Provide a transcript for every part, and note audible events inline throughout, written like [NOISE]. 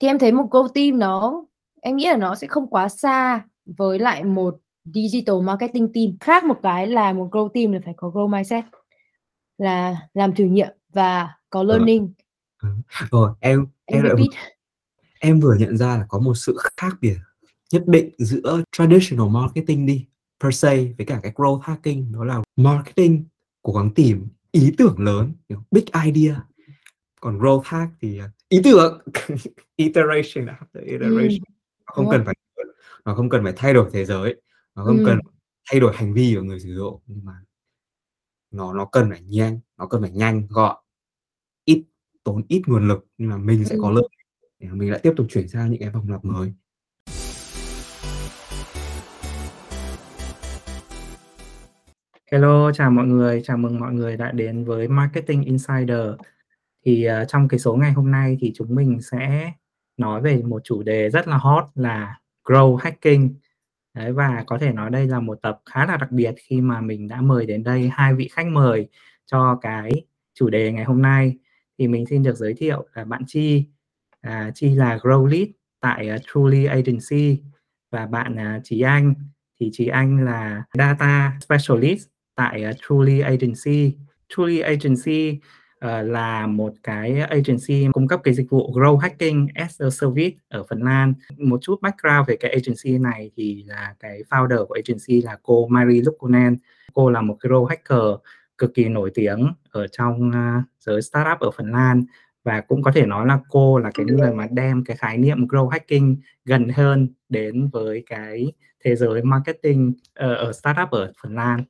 thì em thấy một growth team nó em nghĩ là nó sẽ không quá xa với lại một digital marketing team khác một cái là một grow team là phải có grow mindset là làm thử nghiệm và có Ờ. learning Ừ. Rồi em em em lại repeat em vừa nhận ra là có một sự khác biệt nhất định giữa traditional marketing đi per se với cả cái growth hacking đó là marketing cố gắng tìm ý tưởng lớn big idea còn growth hack thì à, ý tưởng. [LAUGHS] Iteration after iteration. Nó không đúng cần rồi. phải nó không cần phải thay đổi thế giới. Nó không Ừ. cần thay đổi hành vi của người sử dụng nhưng mà nó nó cần phải nhanh nó cần phải nhanh gọn. Ít tốn ít nguồn lực nhưng mà mình sẽ Ừ. có lợi. Để mình lại tiếp tục chuyển sang những cái vòng lặp mới. Hello, chào mọi người, chào mừng mọi người đã đến với Marketing Insider. Thì uh, trong cái số ngày hôm nay thì chúng mình sẽ nói về một chủ đề rất là hot là Grow Hacking. Đấy, và có thể nói đây là một tập khá là đặc biệt khi mà mình đã mời đến đây hai vị khách mời cho cái chủ đề ngày hôm nay. Thì mình xin được giới thiệu là bạn Chi. À, Chi là Grow Lead tại uh, Truly Agency và bạn ờ, uh, Trí Anh thì Trí Anh là Data Specialist tại uh, Truly Agency. Truly Agency uh, là một cái agency cung cấp cái dịch vụ Grow Hacking as a Service ở Phần Lan. Một chút background về cái agency này thì là cái founder của agency là cô Mary Lukkonen. Cô là một cái Grow Hacker cực kỳ nổi tiếng ở trong uh, giới startup ở Phần Lan và cũng có thể nói là cô là cái người mà đem cái khái niệm grow hacking gần hơn đến với cái thế giới marketing ờ, ở startup ở Phần Lan.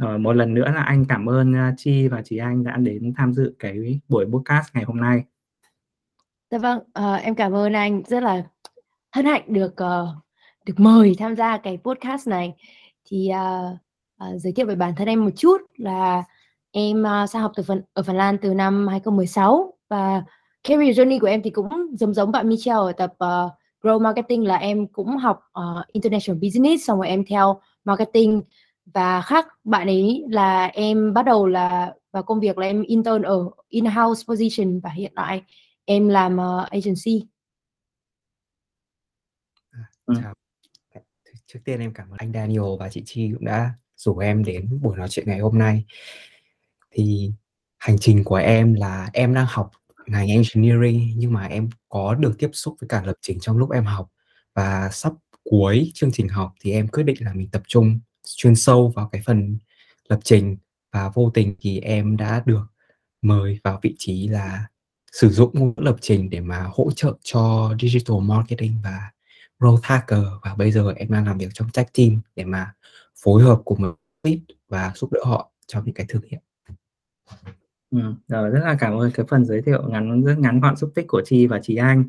Ờ, một lần nữa là anh cảm ơn Chi và chị Anh đã đến tham dự cái buổi podcast ngày hôm nay. Dạ vâng, ờ, em cảm ơn anh rất là hân hạnh được uh, được mời tham gia cái podcast này. Thì uh, uh, giới thiệu về bản thân em một chút là em uh, sang học từ phần ở Phần Lan từ năm 2016 và career journey của em thì cũng giống giống bạn Michelle ở tập uh, Grow Marketing là em cũng học uh, International Business xong rồi em theo marketing và khác bạn ấy là em bắt đầu là vào công việc là em intern ở in-house position và hiện tại em làm uh, agency Ừ. Chào. Trước tiên em cảm ơn anh Daniel và chị Chi cũng đã rủ em đến buổi nói chuyện ngày hôm nay. Thì hành trình của em là em đang học ngành engineering nhưng mà em có được tiếp xúc với cả lập trình trong lúc em học và sắp cuối chương trình học thì em quyết định là mình tập trung chuyên sâu vào cái phần lập trình và vô tình thì em đã được mời vào vị trí là sử dụng ngôn ngữ lập trình để mà hỗ trợ cho digital marketing và growth hacker và bây giờ em đang làm việc trong tech team để mà phối hợp cùng với lead và giúp đỡ họ trong những cái thực hiện. Ừ, rồi rất là cảm ơn cái phần giới thiệu ngắn rất ngắn gọn xúc tích của Chi và chị Anh.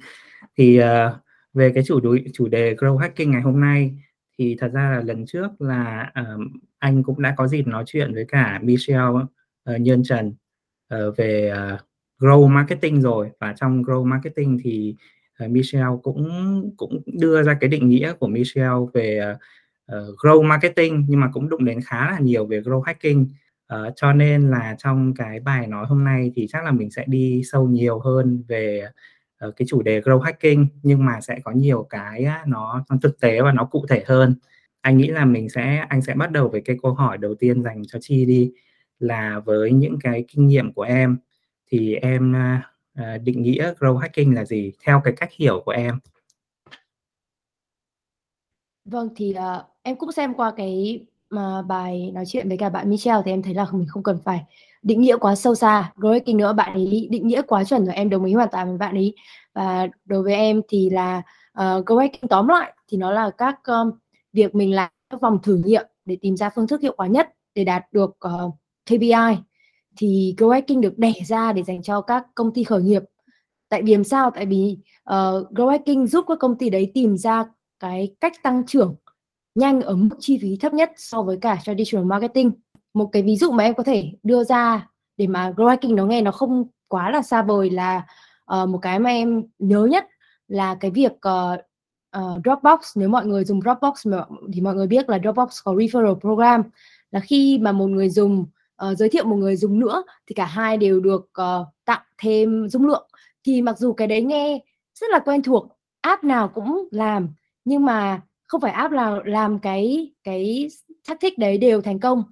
Thì uh, về cái chủ đề chủ đề grow hacking ngày hôm nay thì thật ra là lần trước là uh, anh cũng đã có dịp nói chuyện với cả Michelle ờ, uh, Nhân Trần uh, về uh, grow marketing rồi. Và trong grow marketing thì uh, Michelle cũng cũng đưa ra cái định nghĩa của Michelle về uh, uh, grow marketing nhưng mà cũng đụng đến khá là nhiều về grow hacking. Uh, cho nên là trong cái bài nói hôm nay thì chắc là mình sẽ đi sâu nhiều hơn về uh, cái chủ đề grow hacking nhưng mà sẽ có nhiều cái nó thực tế và nó cụ thể hơn. Anh nghĩ là mình sẽ anh sẽ bắt đầu với cái câu hỏi đầu tiên dành cho chi đi là với những cái kinh nghiệm của em thì em uh, định nghĩa grow hacking là gì? Theo cái cách hiểu của em. Vâng thì uh, em cũng xem qua cái mà bài nói chuyện với cả bạn Michelle thì em thấy là mình không cần phải định nghĩa quá sâu xa. Growth hacking nữa bạn ấy định nghĩa quá chuẩn rồi em đồng ý hoàn toàn với bạn ấy. Và đối với em thì là ờ, uh, growth tóm lại thì nó là các um, việc mình làm các vòng thử nghiệm để tìm ra phương thức hiệu quả nhất để đạt được ờ, uh, KPI thì growth được đẻ ra để dành cho các công ty khởi nghiệp. Tại vì làm sao? Tại vì uh, growth giúp các công ty đấy tìm ra cái cách tăng trưởng nhanh ở mức chi phí thấp nhất so với cả traditional marketing. Một cái ví dụ mà em có thể đưa ra để mà grow hacking nó nghe nó không quá là xa vời là uh, một cái mà em nhớ nhất là cái việc uh, uh, Dropbox. Nếu mọi người dùng Dropbox thì mọi người biết là Dropbox có referral program. Là khi mà một người dùng uh, giới thiệu một người dùng nữa thì cả hai đều được uh, tặng thêm dung lượng. Thì mặc dù cái đấy nghe rất là quen thuộc app nào cũng làm nhưng mà không phải app nào làm cái cái tactic đấy đều thành công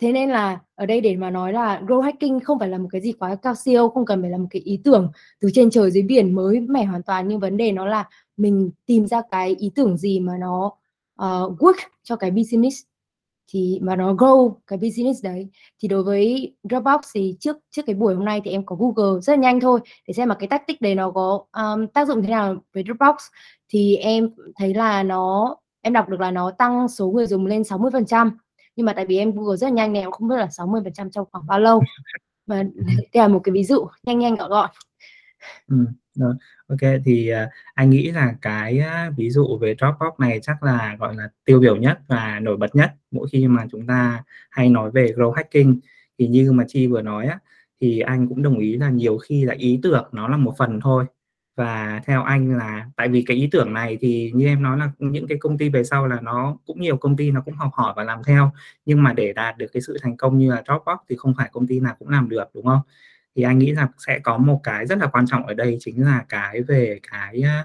thế nên là ở đây để mà nói là grow hacking không phải là một cái gì quá cao siêu không cần phải là một cái ý tưởng từ trên trời dưới biển mới mẻ hoàn toàn. Nhưng vấn đề nó là mình tìm ra cái ý tưởng gì mà nó uh, work cho cái business. Thì mà nó grow cái business đấy. Thì đối với Dropbox thì trước trước cái buổi hôm nay thì em có Google rất là nhanh thôi để xem mà cái tactic đấy nó có um, tác dụng thế nào với Dropbox. Thì em thấy là nó em đọc được là nó tăng số người dùng lên 60% nhưng mà tại vì em Google rất là nhanh nên em không biết là 60% trong khoảng bao lâu. Mà [LAUGHS] đây là một cái ví dụ nhanh nhanh gọn gọn. Ừ, rồi. Ok thì uh, anh nghĩ là cái uh, ví dụ về Dropbox này chắc là gọi là tiêu biểu nhất và nổi bật nhất mỗi khi mà chúng ta hay nói về growth hacking. Thì như mà Chi vừa nói á, thì anh cũng đồng ý là nhiều khi là ý tưởng nó là một phần thôi và theo anh là tại vì cái ý tưởng này thì như em nói là những cái công ty về sau là nó cũng nhiều công ty nó cũng học hỏi và làm theo, nhưng mà để đạt được cái sự thành công như là Dropbox thì không phải công ty nào cũng làm được, đúng không? Thì anh nghĩ là sẽ có một cái rất là quan trọng ở đây chính là cái về cái ờ,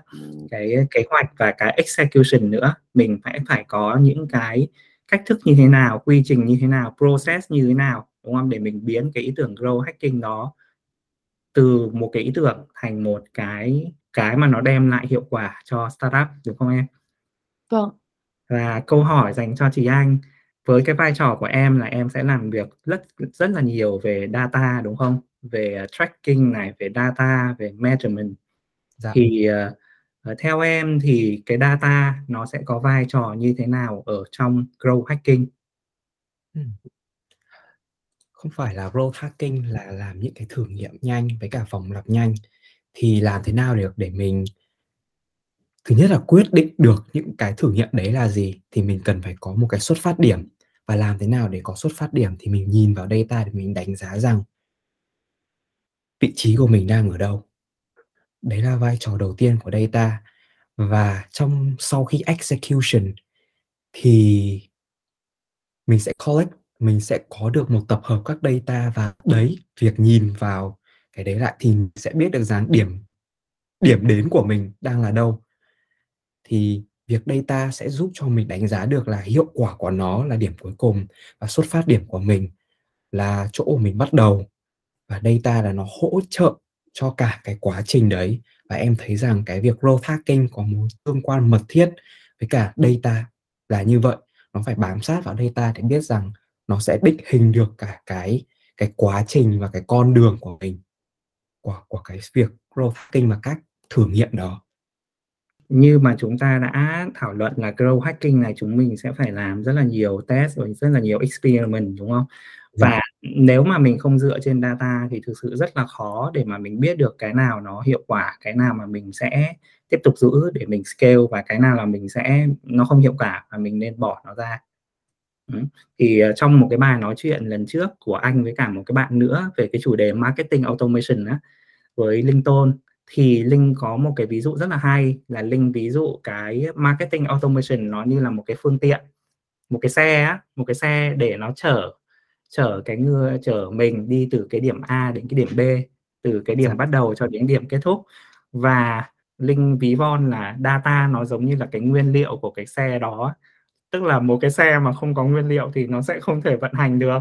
cái kế hoạch và cái execution nữa. Mình phải phải có những cái cách thức như thế nào, quy trình như thế nào, process như thế nào, đúng không? Để mình biến cái ý tưởng grow hacking đó từ một cái ý tưởng thành một cái cái mà nó đem lại hiệu quả cho startup đúng không em? Vâng. Và câu hỏi dành cho chị Anh với cái vai trò của em là em sẽ làm việc rất rất là nhiều về data đúng không? Về tracking này, về data, về measurement. Dạ. Thì uh, theo em thì cái data nó sẽ có vai trò như thế nào ở trong growth hacking? Hmm không phải là growth hacking, là làm những cái thử nghiệm nhanh với cả vòng lặp nhanh, thì làm thế nào được để mình, thứ nhất là quyết định được những cái thử nghiệm đấy là gì thì mình cần phải có một cái xuất phát điểm. Và làm thế nào để có xuất phát điểm thì mình nhìn vào data để mình đánh giá rằng vị trí của mình đang ở đâu. Đấy là vai trò đầu tiên của data. Và trong, sau khi execution thì mình sẽ collect mình sẽ có được một tập hợp các data và đấy, việc nhìn vào cái đấy lại thì sẽ biết được rằng điểm điểm đến của mình đang là đâu. Thì việc data sẽ giúp cho mình đánh giá được là hiệu quả của nó là điểm cuối cùng và xuất phát điểm của mình là chỗ mình bắt đầu. Và data là nó hỗ trợ cho cả cái quá trình đấy. Và em thấy rằng cái việc growth hacking có mối tương quan mật thiết với cả data là như vậy. Nó phải bám sát vào data để biết rằng nó sẽ định hình được cả cái cái quá trình và cái con đường của mình của của cái việc growth hacking và các thử nghiệm đó như mà chúng ta đã thảo luận là growth hacking này chúng mình sẽ phải làm rất là nhiều test và rất là nhiều experiment đúng không và. Dạ. nếu mà mình không dựa trên data thì thực sự rất là khó để mà mình biết được cái nào nó hiệu quả cái nào mà mình sẽ tiếp tục giữ để mình scale và cái nào là mình sẽ nó không hiệu quả và mình nên bỏ nó ra thì ờ, trong một cái bài nói chuyện lần trước của anh với cả một cái bạn nữa về cái chủ đề marketing automation á với Linh Tôn thì Linh có một cái ví dụ rất là hay là Linh ví dụ cái marketing automation nó như là một cái phương tiện một cái xe á một cái xe để nó chở chở cái người chở mình đi từ cái điểm A đến cái điểm B từ cái điểm dạ. bắt đầu cho đến điểm kết thúc. Và Linh ví von là data nó giống như là cái nguyên liệu của cái xe đó tức là một cái xe mà không có nguyên liệu thì nó sẽ không thể vận hành được.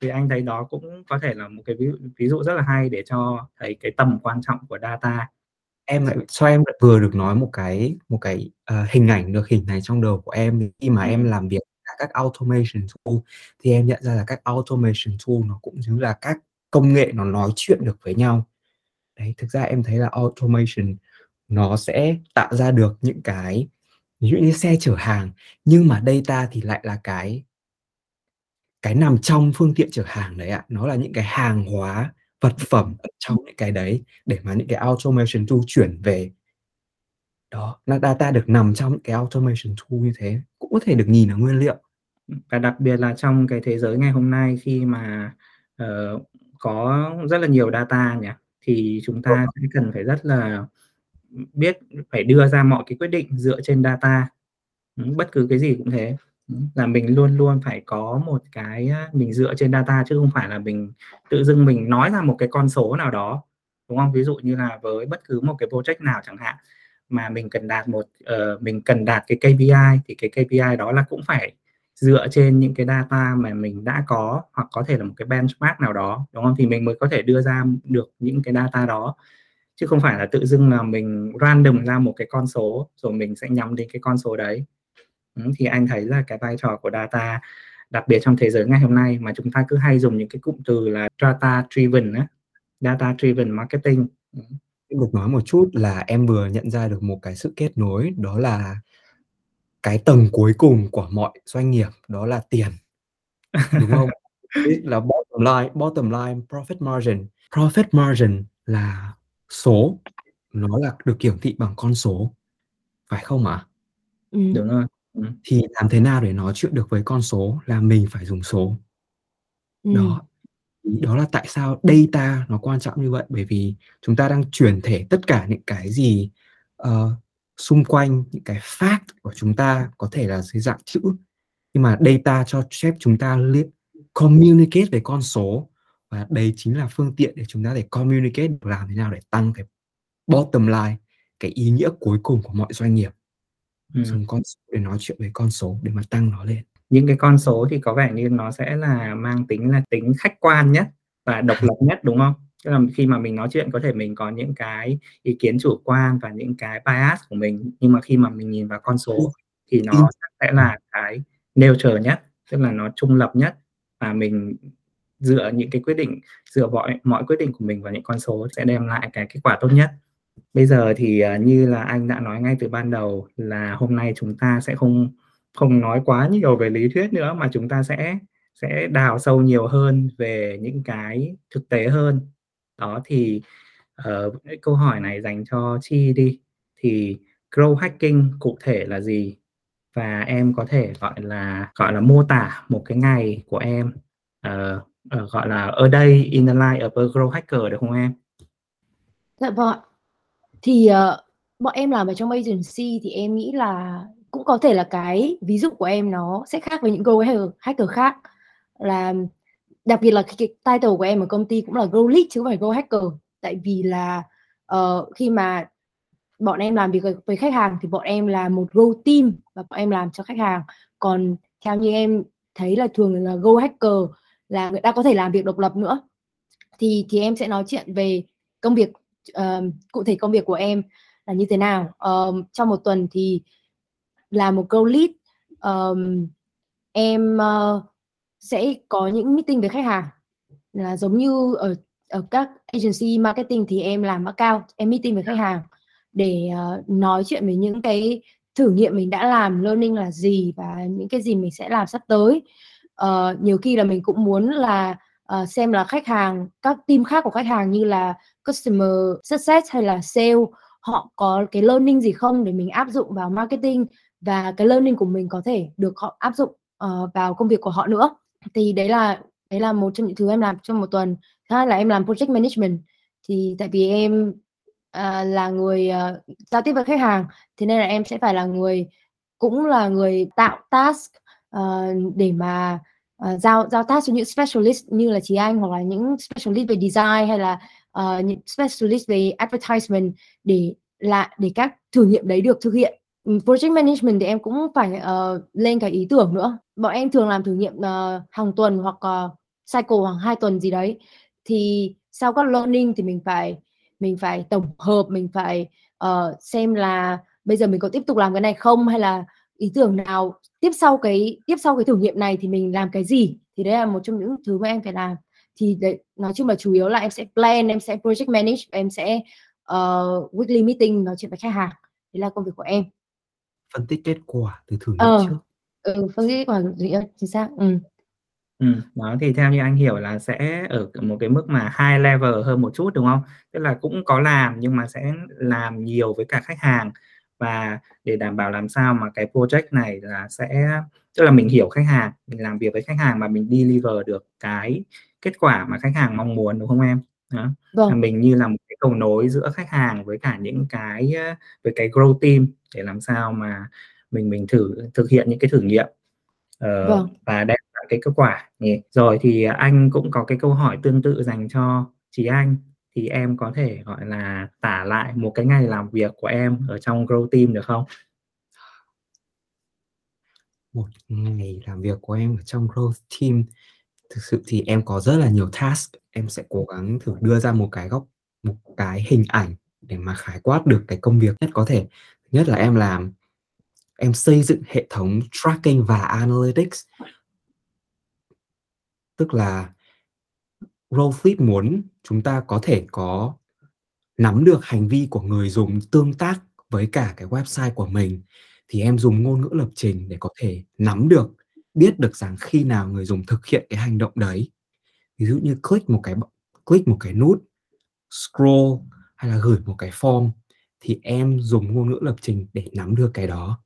Thì anh thấy đó cũng có thể là một cái ví, ví dụ rất là hay để cho thấy cái tầm quan trọng của data. Em lại cho em vừa được nói một cái một cái uh, hình ảnh được hình này trong đầu của em. Khi mà ừ. em làm việc các automation tool thì em nhận ra là các automation tool nó cũng như là các công nghệ nó nói chuyện được với nhau. Đấy thực ra em thấy là automation nó sẽ tạo ra được những cái ví dụ như xe chở hàng nhưng mà data thì lại là cái cái nằm trong phương tiện chở hàng đấy ạ. Nó là những cái hàng hóa vật phẩm ở trong những cái đấy để mà những cái automation tool chuyển về. Đó là data được nằm trong những cái automation tool như thế cũng có thể được nhìn ở nguyên liệu. Và đặc biệt là trong cái thế giới ngày hôm nay khi mà uh, có rất là nhiều data nhỉ thì chúng ta sẽ cần phải rất là biết phải đưa ra mọi cái quyết định dựa trên data. Ừ, bất cứ cái gì cũng thế. Ừ, là mình luôn luôn phải có một cái mình dựa trên data chứ không phải là mình tự dưng mình nói ra một cái con số nào đó đúng không? Ví dụ như là với bất cứ một cái project nào chẳng hạn mà mình cần đạt một uh, mình cần đạt cái KPI thì cái KPI đó là cũng phải dựa trên những cái data mà mình đã có hoặc có thể là một cái benchmark nào đó đúng không? Thì mình mới có thể đưa ra được những cái data đó chứ không phải là tự dưng là mình random ra một cái con số rồi mình sẽ nhắm đến cái con số đấy. Ừ, thì anh thấy là cái vai trò của data đặc biệt trong thế giới ngày hôm nay mà chúng ta cứ hay dùng những cái cụm từ là data driven á data driven marketing. Ừ. được nói một chút là em vừa nhận ra được một cái sự kết nối đó là cái tầng cuối cùng của mọi doanh nghiệp đó là tiền. Đúng không? [LAUGHS] Là bottom line bottom line profit margin. Profit margin là số nó là được hiển thị bằng con số phải không ạ à? ừ. đúng rồi ừ. thì làm thế nào để nói chuyện được với con số là mình phải dùng số ừ. đó đó là tại sao data nó quan trọng như vậy bởi vì chúng ta đang chuyển thể tất cả những cái gì uh, xung quanh những cái fact của chúng ta có thể là dưới dạng chữ nhưng mà data cho phép chúng ta liên communicate về con số và đây chính là phương tiện để chúng ta để communicate làm thế nào để tăng cái bottom line cái ý nghĩa cuối cùng của mọi doanh nghiệp. Ừ. dùng con số để nói chuyện về con số để mà tăng nó lên. Những cái con số thì có vẻ như nó sẽ là mang tính là tính khách quan nhất và độc lập nhất đúng không? Tức là khi mà mình nói chuyện có thể mình có những cái ý kiến chủ quan và những cái bias của mình nhưng mà khi mà mình nhìn vào con số thì nó sẽ là cái neutral nhất tức là nó trung lập nhất và mình dựa những cái quyết định dựa mọi mọi quyết định của mình vào những con số sẽ đem lại cái kết quả tốt nhất. Bây giờ thì à, như là anh đã nói ngay từ ban đầu là hôm nay chúng ta sẽ không không nói quá nhiều về lý thuyết nữa mà chúng ta sẽ sẽ đào sâu nhiều hơn về những cái thực tế hơn. Đó thì uh, câu hỏi này dành cho chi đi. Thì grow hacking cụ thể là gì? Và em có thể gọi là gọi là mô tả một cái ngày của em. Uh, uh, gọi là ở đây in the life of a grow hacker được không em? Dạ vâng Thì uh, bọn em làm ở trong agency thì em nghĩ là cũng có thể là cái ví dụ của em nó sẽ khác với những grow hacker, hacker khác. Là đặc biệt là cái, cái title của em ở công ty cũng là grow lead chứ không phải grow hacker. Tại vì là uh, khi mà bọn em làm việc với khách hàng thì bọn em là một grow team và bọn em làm cho khách hàng. Còn theo như em thấy là thường là grow hacker là người ta có thể làm việc độc lập nữa. Thì thì em sẽ nói chuyện về công việc uh, cụ thể công việc của em là như thế nào. Uh, trong một tuần thì là một câu lead um, em uh, sẽ có những meeting với khách hàng là giống như ở ở các agency marketing thì em làm cao em meeting với khách hàng để uh, nói chuyện về những cái thử nghiệm mình đã làm learning là gì và những cái gì mình sẽ làm sắp tới uh, nhiều khi là mình cũng muốn là uh, xem là khách hàng các team khác của khách hàng như là customer success hay là sale họ có cái learning gì không để mình áp dụng vào marketing và cái learning của mình có thể được họ áp dụng uh, vào công việc của họ nữa. Thì đấy là đấy là một trong những thứ em làm trong một tuần. Thứ hai là em làm project management. Thì tại vì em uh, là người uh, giao tiếp với khách hàng thế nên là em sẽ phải là người cũng là người tạo task uh, để mà uh, giao giao task cho những specialist như là chị Anh hoặc là những specialist về design hay là uh, những specialist về advertisement để là để các thử nghiệm đấy được thực hiện. Ừ, project management thì em cũng phải uh, lên cái ý tưởng nữa. Bọn em thường làm thử nghiệm uh, hàng tuần hoặc uh, cycle hàng hai tuần gì đấy. Thì sau các learning thì mình phải mình phải tổng hợp mình phải uh, xem là bây giờ mình có tiếp tục làm cái này không hay là ý tưởng nào tiếp sau cái tiếp sau cái thử nghiệm này thì mình làm cái gì? Thì đấy là một trong những thứ mà em phải làm. Thì đấy, nói chung là chủ yếu là em sẽ plan em sẽ project manage em sẽ uh, weekly meeting nói chuyện với khách hàng. Đấy là công việc của em. Phân tích kết quả từ thử nghiệm ờ, trước. ừ, phân tích kết quả thử nghiệm chính xác ừ. Ừ, đó thì theo như anh hiểu là sẽ ở một cái mức mà high level hơn một chút đúng không? Tức là cũng có làm nhưng mà sẽ làm nhiều với cả khách hàng và để đảm bảo làm sao mà cái project này là sẽ tức là mình hiểu khách hàng mình làm việc với khách hàng mà mình deliver được cái kết quả mà khách hàng mong muốn đúng không em đó. Vâng. mình như là một cái cầu nối giữa khách hàng với cả những cái với cái grow team để làm sao mà mình mình thử thực hiện những cái thử nghiệm uh, vâng. và đem lại cái kết quả rồi thì anh cũng có cái câu hỏi tương tự dành cho chị anh thì em có thể, gọi là, tả lại một cái ngày làm việc của em ở trong Grow Team được không? Một ngày làm việc của em ở trong Growth Team, thực sự thì em có rất là nhiều task. Em sẽ cố gắng thử đưa ra một cái góc, một cái hình ảnh để mà khái quát được cái công việc nhất có thể. Nhất là em làm, em xây dựng hệ thống tracking và analytics. Tức là Growfleet muốn chúng ta có thể có nắm được hành vi của người dùng tương tác với cả cái website của mình, thì em dùng ngôn ngữ lập trình để có thể nắm được, biết được rằng khi nào người dùng thực hiện cái hành động đấy. Ví dụ như click một cái click một cái nút, scroll hay là gửi một cái form thì em dùng ngôn ngữ lập trình để nắm được cái đó.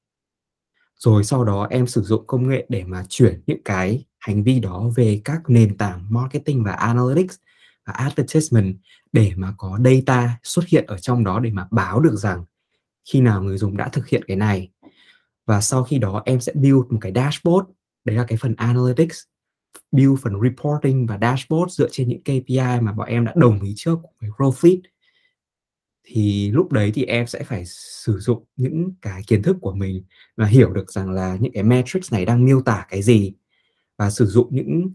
Rồi sau đó em sử dụng công nghệ để mà chuyển những cái hành vi đó về các nền tảng marketing và analytics và advertisement để mà có data xuất hiện ở trong đó để mà báo được rằng khi nào người dùng đã thực hiện cái này. Và sau khi đó em sẽ build một cái dashboard, đấy là cái phần analytics, build phần reporting và dashboard dựa trên những KPI mà bọn em đã đồng ý trước với Growfleet thì lúc đấy thì em sẽ phải sử dụng những cái kiến thức của mình và hiểu được rằng là những cái metrics này đang miêu tả cái gì và sử dụng những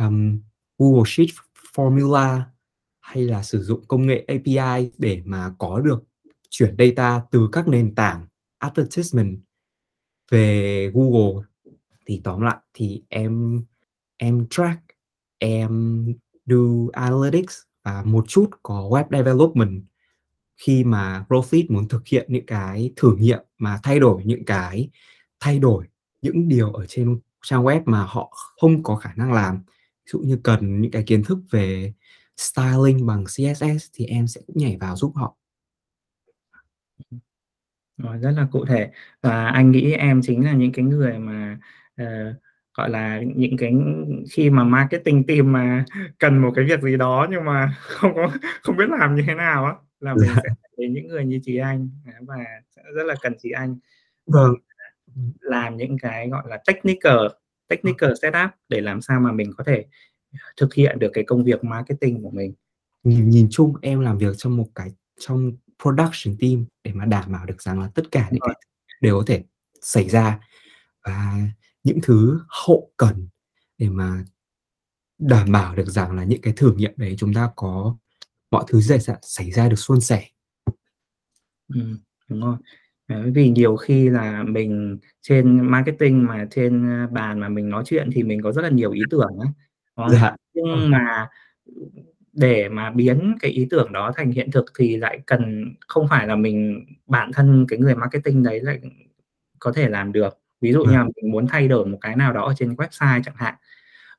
um, Google Sheet formula hay là sử dụng công nghệ API để mà có được chuyển data từ các nền tảng advertisement về Google. Thì tóm lại thì em em track em do analytics và một chút có web development khi mà Profit muốn thực hiện những cái thử nghiệm mà thay đổi những cái thay đổi những điều ở trên trang web mà họ không có khả năng làm. Ví dụ như cần những cái kiến thức về styling bằng CSS thì em sẽ cũng nhảy vào giúp họ. Rồi, rất là cụ thể. Và anh nghĩ em chính là những cái người mà uh, gọi là những cái khi mà marketing team mà [LAUGHS] cần một cái việc gì đó nhưng mà [LAUGHS] không có không biết làm như thế nào á là mình sẽ đến những người như chị anh. Và rất là cần chị anh. Vâng làm những cái gọi là technical technical setup để làm sao mà mình có thể thực hiện được cái công việc marketing của mình. Nhìn nhìn chung em làm việc trong một cái trong production team để mà đảm bảo được rằng là tất cả những cái đều có thể xảy ra và những thứ hậu cần để mà đảm bảo được rằng là những cái thử nghiệm đấy chúng ta có mọi thứ xảy ra xảy ra được suôn sẻ. Ừ, đúng rồi Đấy, vì nhiều khi là mình trên marketing mà trên bàn mà mình nói chuyện thì mình có rất là nhiều ý tưởng ấy. Dạ. nhưng ừ. mà để mà biến cái ý tưởng đó thành hiện thực thì lại cần không phải là mình bản thân cái người marketing đấy lại có thể làm được ví dụ như là mình muốn thay đổi một cái nào đó ở trên website chẳng hạn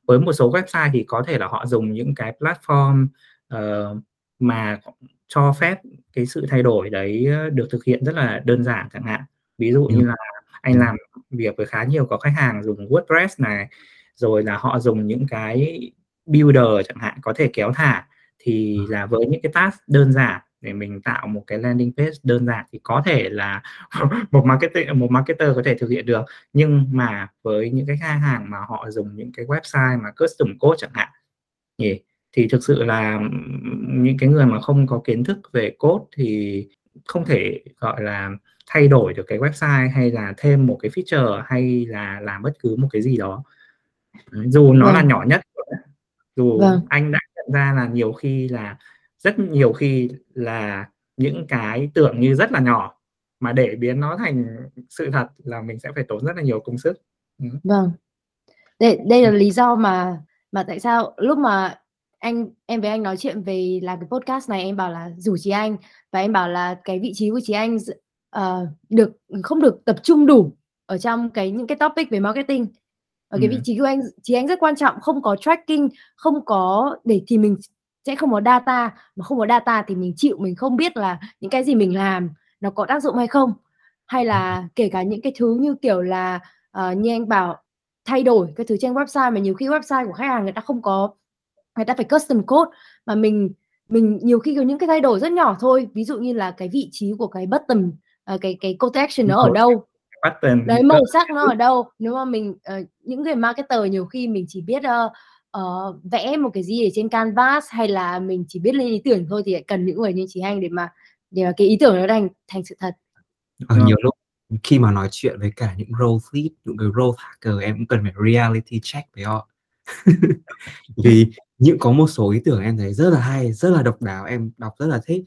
với một số website thì có thể là họ dùng những cái platform uh, mà cho phép cái sự thay đổi đấy được thực hiện rất là đơn giản chẳng hạn. Ví dụ như là anh làm việc với khá nhiều có khách hàng dùng WordPress này rồi là họ dùng những cái builder chẳng hạn có thể kéo thả thì là với những cái task đơn giản để mình tạo một cái landing page đơn giản thì có thể là [LAUGHS] một marketing một marketer có thể thực hiện được. Nhưng mà với những cái khách hàng mà họ dùng những cái website mà custom code chẳng hạn nhỉ thì thực sự là những cái người mà không có kiến thức về code thì không thể gọi là thay đổi được cái website hay là thêm một cái feature hay là làm bất cứ một cái gì đó dù nó vâng. là nhỏ nhất dù vâng. anh đã nhận ra là nhiều khi là rất nhiều khi là những cái tưởng như rất là nhỏ mà để biến nó thành sự thật là mình sẽ phải tốn rất là nhiều công sức ừ. vâng đây đây là lý do mà mà tại sao lúc mà anh em với anh nói chuyện về làm cái podcast này em bảo là rủ chị anh. Và em bảo là cái vị trí của chị anh uh, được không được tập trung đủ ở trong cái những cái topic về marketing. Ở cái vị trí của anh chị anh rất quan trọng không có tracking không có để thì mình sẽ không có data. Mà không có data thì mình chịu mình không biết là những cái gì mình làm nó có tác dụng hay không. Hay là kể cả những cái thứ như kiểu là uh, như anh bảo thay đổi cái thứ trên website mà nhiều khi website của khách hàng người ta không có người ta phải custom code. Mà mình mình nhiều khi có những cái thay đổi rất nhỏ thôi. Ví dụ như là cái vị trí của cái button uh, cái cái call to action nó ở đâu. button. Đấy màu sắc nó ở đâu. Nếu mà mình uh, những người marketer nhiều khi mình chỉ biết uh, uh, vẽ một cái gì ở trên canvas hay là mình chỉ biết lên ý tưởng thôi thì cần những người như chị Anh để mà để mà cái ý tưởng nó thành thành sự thật. Ở nhiều lúc khi mà nói chuyện với cả những role lead, những cái role hacker em cũng cần phải reality check với họ. [LAUGHS] Vì những có một số ý tưởng em thấy rất là hay, rất là độc đáo, em đọc rất là thích.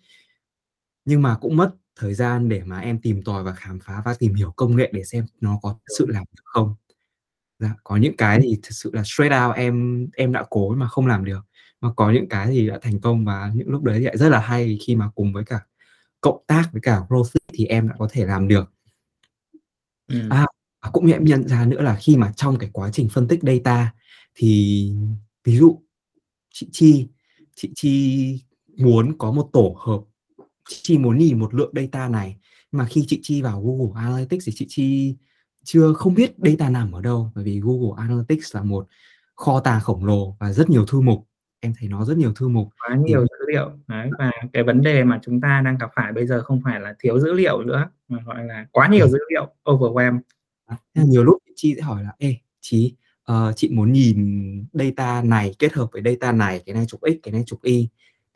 Nhưng mà cũng mất thời gian để mà em tìm tòi và khám phá và tìm hiểu công nghệ để xem nó có sự làm được không. Dạ, có những cái thì thực sự là straight out em em đã cố mà không làm được. Mà có những cái thì đã thành công và những lúc đấy thì lại rất là hay khi mà cùng với cả cộng tác với cả growth thì em đã có thể làm được. Ừm. À, cũng em nhận ra nữa là khi mà trong cái quá trình phân tích data thì ví dụ chị Chi chị Chi muốn có một tổ hợp chị Chi muốn nhìn một lượng data này mà khi chị Chi vào Google Analytics thì chị Chi chưa không biết data nằm ở đâu bởi vì Google Analytics là một kho tàng khổng lồ và rất nhiều thư mục. Em thấy nó rất nhiều thư mục. Quá nhiều thì... dữ liệu. Đấy và cái vấn đề mà chúng ta đang gặp phải bây giờ không phải là thiếu dữ liệu nữa mà gọi là quá nhiều ừ. dữ liệu overwhelm. Nhiều lúc chị sẽ hỏi là ê chị uh, chị muốn nhìn data này kết hợp với data này cái này chụp x cái này chụp y.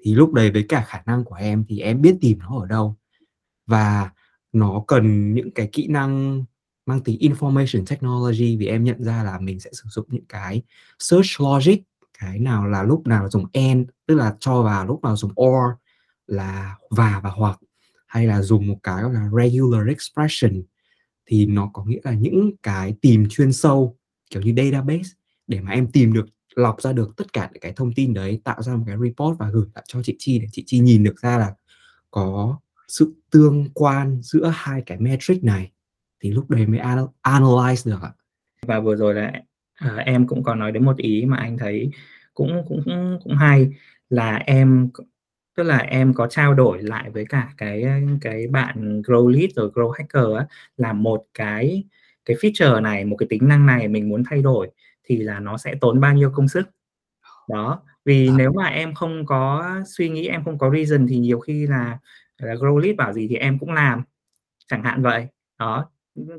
Thì lúc đấy với cả khả năng của em thì em biết tìm nó ở đâu. Và nó cần những cái kỹ năng mang tính information technology vì em nhận ra là mình sẽ sử dụng những cái search logic cái nào là lúc nào dùng and tức là cho vào lúc nào dùng or là và và hoặc hay là dùng một cái gọi là regular expression. Thì nó có nghĩa là những cái tìm chuyên sâu kiểu như database để mà em tìm được lọc ra được tất cả những cái thông tin đấy tạo ra một cái report và gửi lại cho chị Chi để chị Chi nhìn được ra là có sự tương quan giữa hai cái metric này thì lúc đấy mới analyze được ạ. Và vừa rồi là à, em cũng có nói đến một ý mà anh thấy cũng cũng cũng hay là em tức là em có trao đổi lại với cả cái cái bạn grow lead rồi grow hacker á, là một cái cái feature này một cái tính năng này mình muốn thay đổi thì là nó sẽ tốn bao nhiêu công sức. Đó vì à. nếu mà em không có suy nghĩ em không có reason thì nhiều khi là, là grow lead bảo gì thì em cũng làm chẳng hạn vậy. Đó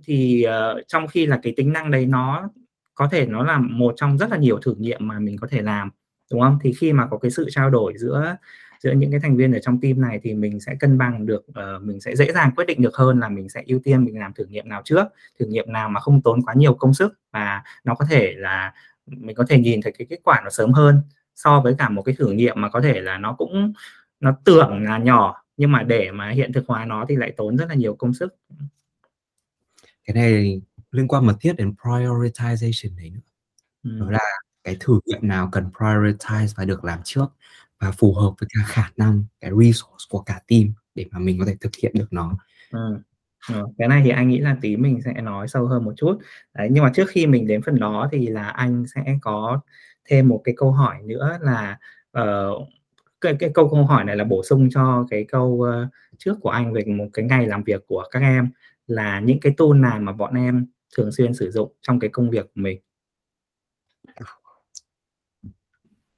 thì uh, trong khi là cái tính năng đấy nó có thể nó là một trong rất là nhiều thử nghiệm mà mình có thể làm đúng không? Thì khi mà có cái sự trao đổi giữa giữa những cái thành viên ở trong team này thì mình sẽ cân bằng được uh, mình sẽ dễ dàng quyết định được hơn là mình sẽ ưu tiên mình làm thử nghiệm nào trước thử nghiệm nào mà không tốn quá nhiều công sức và nó có thể là mình có thể nhìn thấy cái kết quả nó sớm hơn so với cả một cái thử nghiệm mà có thể là nó cũng nó tưởng là nhỏ nhưng mà để mà hiện thực hóa nó thì lại tốn rất là nhiều công sức. Cái này liên quan mật thiết đến prioritization đấy nữa. Ừ. đó là cái thử nghiệm nào cần prioritize và được làm trước và phù hợp với cả khả năng cái resource của cả team để mà mình có thể thực hiện được nó ừ. Ừ. cái này thì anh nghĩ là tí mình sẽ nói sâu hơn một chút đấy nhưng mà trước khi mình đến phần đó thì là anh sẽ có thêm một cái câu hỏi nữa là uh, cái, cái câu câu hỏi này là bổ sung cho cái câu uh, trước của anh về một cái ngày làm việc của các em là những cái tool nào mà bọn em thường xuyên sử dụng trong cái công việc của mình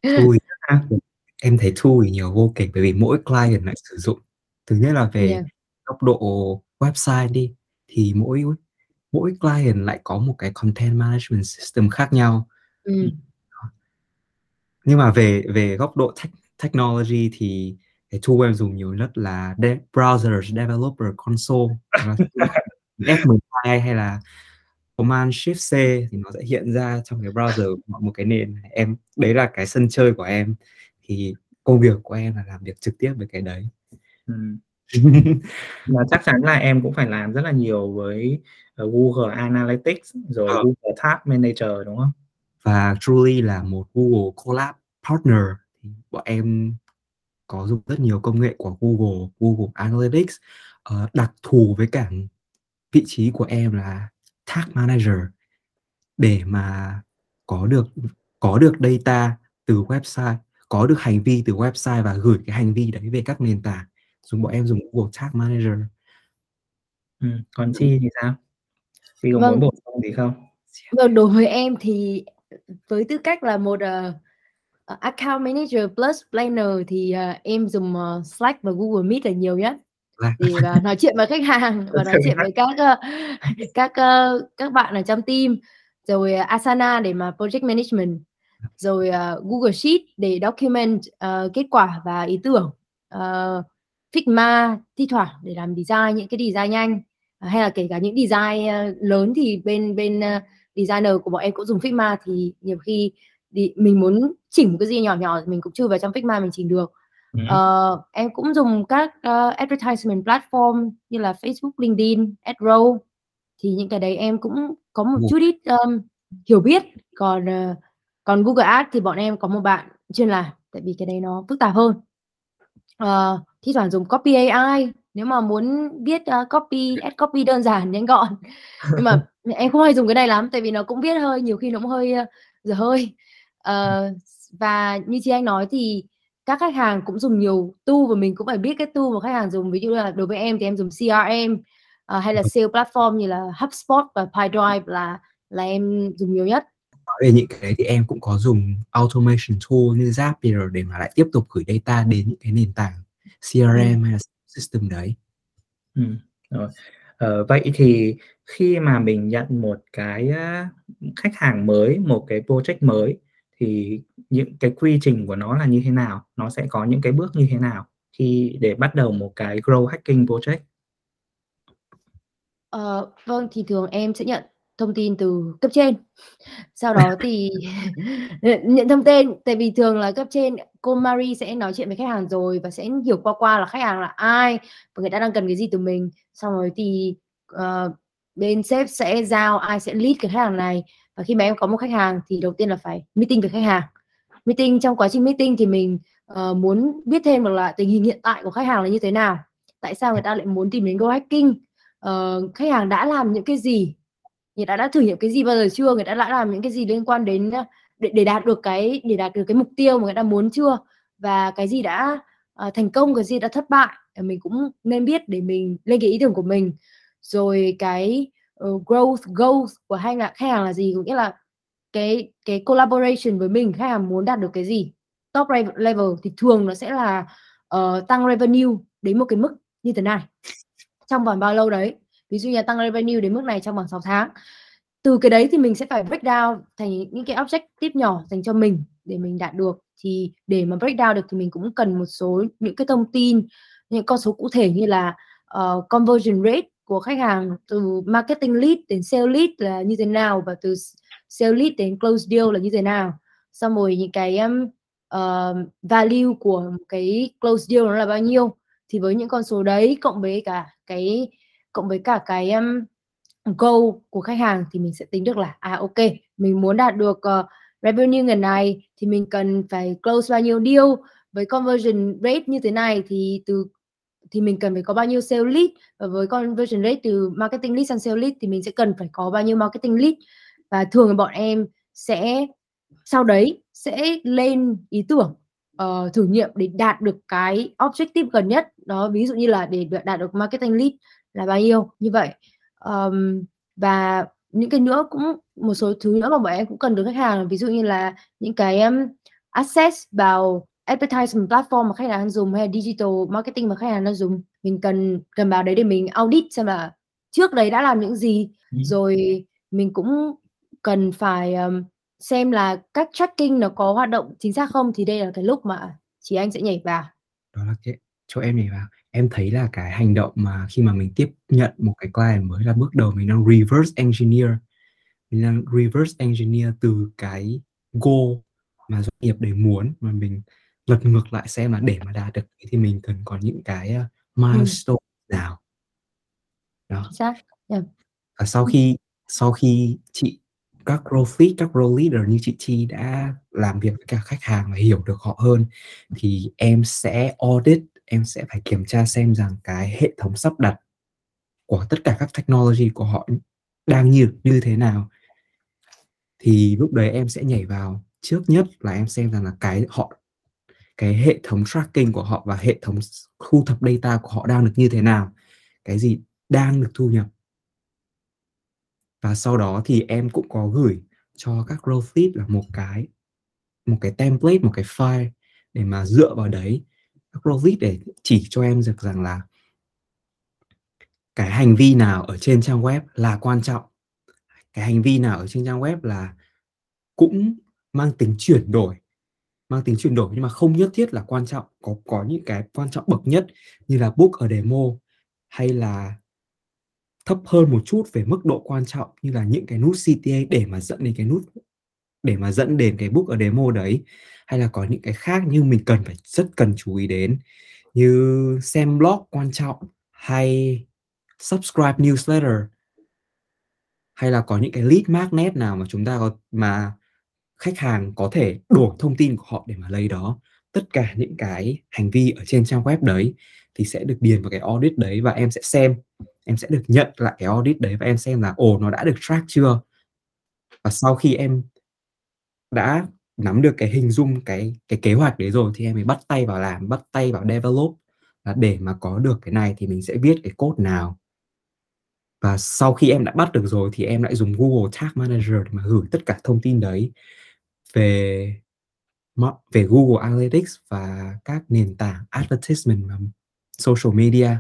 Ui, [LAUGHS] em thấy thì nhiều vô kể bởi vì mỗi client lại sử dụng. Thứ nhất là về yeah. góc độ website đi thì mỗi mỗi client lại có một cái content management system khác nhau. Ừ. nhưng mà về về góc độ tech, technology thì cái tool em dùng nhiều nhất là de- browser developer console. F12 hay là command shift C thì nó sẽ hiện ra trong cái browser một cái nền. Em đấy là cái sân chơi của em thì công việc của em là làm việc trực tiếp với cái đấy ừ. [LAUGHS] chắc chắn là em cũng phải làm rất là nhiều với uh, Google Analytics rồi ừ. Google Tag Manager đúng không? Và truly là một Google Collab partner thì bọn em có dùng rất nhiều công nghệ của Google, Google Analytics uh, đặc thù với cả vị trí của em là Tag Manager để mà có được có được data từ website có được hành vi từ website và gửi cái hành vi đấy về các nền tảng dùng bọn em dùng Google Tag Manager. Ừ. còn chi thì sao? Chi có vâng. muốn bổ sung gì không? Vâng đối với em thì với tư cách là một uh, account manager plus planner thì uh, em dùng uh, Slack và Google Meet là nhiều nhất. Thì uh, nói chuyện với khách hàng và nói chuyện với các uh, các uh, các bạn ở trong team. Rồi Asana để mà project management rồi uh, Google Sheet để document uh, kết quả và ý tưởng uh, Figma thi thoảng để làm design những cái design nhanh uh, hay là kể cả những design uh, lớn thì bên bên uh, designer của bọn em cũng dùng Figma thì nhiều khi đi, mình muốn chỉnh một cái gì nhỏ nhỏ thì mình cũng chưa vào trong Figma mình chỉnh được. Uh, em cũng dùng các uh, advertisement platform như là Facebook, LinkedIn, AdRow. Thì những cái đấy em cũng có một chút ít um, hiểu biết. Còn uh, còn Google Ads thì bọn em có một bạn chuyên làm tại vì cái đấy nó phức tạp hơn. Uh, thi thoảng dùng copy AI nếu mà muốn viết uh, copy add copy đơn giản nhanh gọn. Nhưng mà em không hay dùng cái này lắm tại vì nó cũng viết hơi nhiều khi nó cũng hơi uh, dở hơi. Uh, và như chị anh nói thì các khách hàng cũng dùng nhiều tool và mình cũng phải biết cái tool mà khách hàng dùng. Ví dụ là đối với em thì em dùng CRM uh, hay là sale platform như là HubSpot và PyDrive là là em dùng nhiều nhất nói về những cái đấy thì em cũng có dùng automation tool như Zapier để mà lại tiếp tục gửi data đến những cái nền tảng CRM ừ. hay là system đấy. Ừ, rồi. Ờ, vậy thì khi mà mình nhận một cái khách hàng mới, một cái project mới thì những cái quy trình của nó là như thế nào? Nó sẽ có những cái bước như thế nào khi để bắt đầu một cái grow hacking project? Ờ, vâng thì thường em sẽ nhận thông tin từ cấp trên. Sau đó thì [LAUGHS] nhận thông tin tại vì thường là cấp trên cô Marie sẽ nói chuyện với khách hàng rồi và sẽ hiểu qua qua là khách hàng là ai và người ta đang cần cái gì từ mình. Xong rồi thì uh, bên sếp sẽ giao ai sẽ lead cái khách hàng này. Và khi mà em có một khách hàng thì đầu tiên là phải meeting với khách hàng. Meeting trong quá trình meeting thì mình uh, muốn biết thêm được là tình hình hiện tại của khách hàng là như thế nào. Tại sao người ta lại muốn tìm đến go hacking? Uh, khách hàng đã làm những cái gì? Người ta đã thử nghiệm cái gì bao giờ chưa? Người ta đã làm những cái gì liên quan đến ờ, để, để đạt được cái để đạt được cái mục tiêu mà người ta muốn chưa? Và cái gì đã uh, thành công cái gì đã thất bại? Mình cũng nên biết để mình lên cái ý tưởng của mình. Rồi cái uh, growth goals của hai là khách hàng là gì? Cũng nghĩa là cái cái collaboration với mình khách hàng muốn đạt được cái gì? Top level thì thường nó sẽ là uh, tăng revenue đến một cái mức như thế này trong vòng bao lâu đấy? Ví dụ như là tăng revenue đến mức này trong vòng 6 tháng. Từ cái đấy thì mình sẽ phải break down thành những cái objective nhỏ dành cho mình để mình đạt được. Thì để mà break down được thì mình cũng cần một số những cái thông tin những con số cụ thể như là uh, conversion rate của khách hàng từ marketing lead đến sale lead là như thế nào và từ sale lead đến close deal là như thế nào. Xong rồi những cái um, uh, value của cái close deal nó là bao nhiêu. Thì với những con số đấy cộng với cả cái cộng với cả cái um, goal của khách hàng thì mình sẽ tính được là à ok mình muốn đạt được uh, revenue ngần này thì mình cần phải close bao nhiêu deal. Với conversion rate như thế này thì từ thì mình cần phải có bao nhiêu sale lead. Và với conversion rate từ marketing lead sang sale lead thì mình sẽ cần phải có bao nhiêu marketing lead. Và thường bọn em sẽ sau đấy sẽ lên ý tưởng uh, thử nghiệm để đạt được cái objective gần nhất. Đó ví dụ như là để đạt được marketing lead là bao nhiêu? Như vậy um, và những cái nữa cũng một số thứ nữa mà bọn em cũng cần được khách hàng ví dụ như là những cái um, access vào advertisement platform mà khách hàng đang dùng hay là digital marketing mà khách hàng đang dùng. Mình cần cần vào đấy để mình audit xem là trước đấy đã làm những gì. Ừ. rồi mình cũng cần phải um, xem là các tracking nó có hoạt động chính xác không thì đây là cái lúc mà chị anh sẽ nhảy vào. Đó là cái chỗ em nhảy vào em thấy là cái hành động mà khi mà mình tiếp nhận một cái client mới là bước đầu mình đang reverse engineer. Mình đang reverse engineer từ cái goal mà doanh nghiệp để muốn mà mình lật ngược lại xem là để mà đạt được. Thì mình cần có những cái uh, milestone ừ. nào? Đó. Yeah. và sau khi sau khi chị các growth lead, các role leader như chị Chi đã làm việc với các khách hàng và hiểu được họ hơn thì em sẽ audit em sẽ phải kiểm tra xem rằng cái hệ thống sắp đặt của tất cả các technology của họ đang như như thế nào. Thì lúc đấy em sẽ nhảy vào. Trước nhất là em xem rằng là cái họ, cái hệ thống tracking của họ và hệ thống thu thập data của họ đang được như thế nào, cái gì đang được thu nhập. Và sau đó thì em cũng có gửi cho các growth lead là một cái một cái template, một cái file để mà dựa vào đấy các logic để chỉ cho em được rằng là cái hành vi nào ở trên trang web là quan trọng. Cái hành vi nào ở trên trang web là cũng mang tính chuyển đổi, mang tính chuyển đổi nhưng mà không nhất thiết là quan trọng. Có có những cái quan trọng bậc nhất như là book ở demo hay là thấp hơn một chút về mức độ quan trọng như là những cái nút CTA để mà dẫn đến cái nút, để mà dẫn đến cái book ở demo đấy hay là có những cái khác như mình cần phải, rất cần chú ý đến như xem blog quan trọng hay subscribe newsletter? Hay là có những cái lead magnet nào mà chúng ta có, mà khách hàng có thể đổ thông tin của họ để mà lấy đó? Tất cả những cái hành vi ở trên trang web đấy thì sẽ được điền vào cái audit đấy và em sẽ xem, em sẽ được nhận lại cái audit đấy và em xem là, ồ, nó đã được track chưa? Và sau khi em đã nắm được cái hình dung, cái cái kế hoạch đấy rồi thì em mới bắt tay vào làm, bắt tay vào develop. Là để mà có được cái này thì mình sẽ viết cái code nào. Và sau khi em đã bắt được rồi thì em lại dùng Google Tag Manager để mà gửi tất cả thông tin đấy về về Google Analytics và các nền tảng advertisement và social media.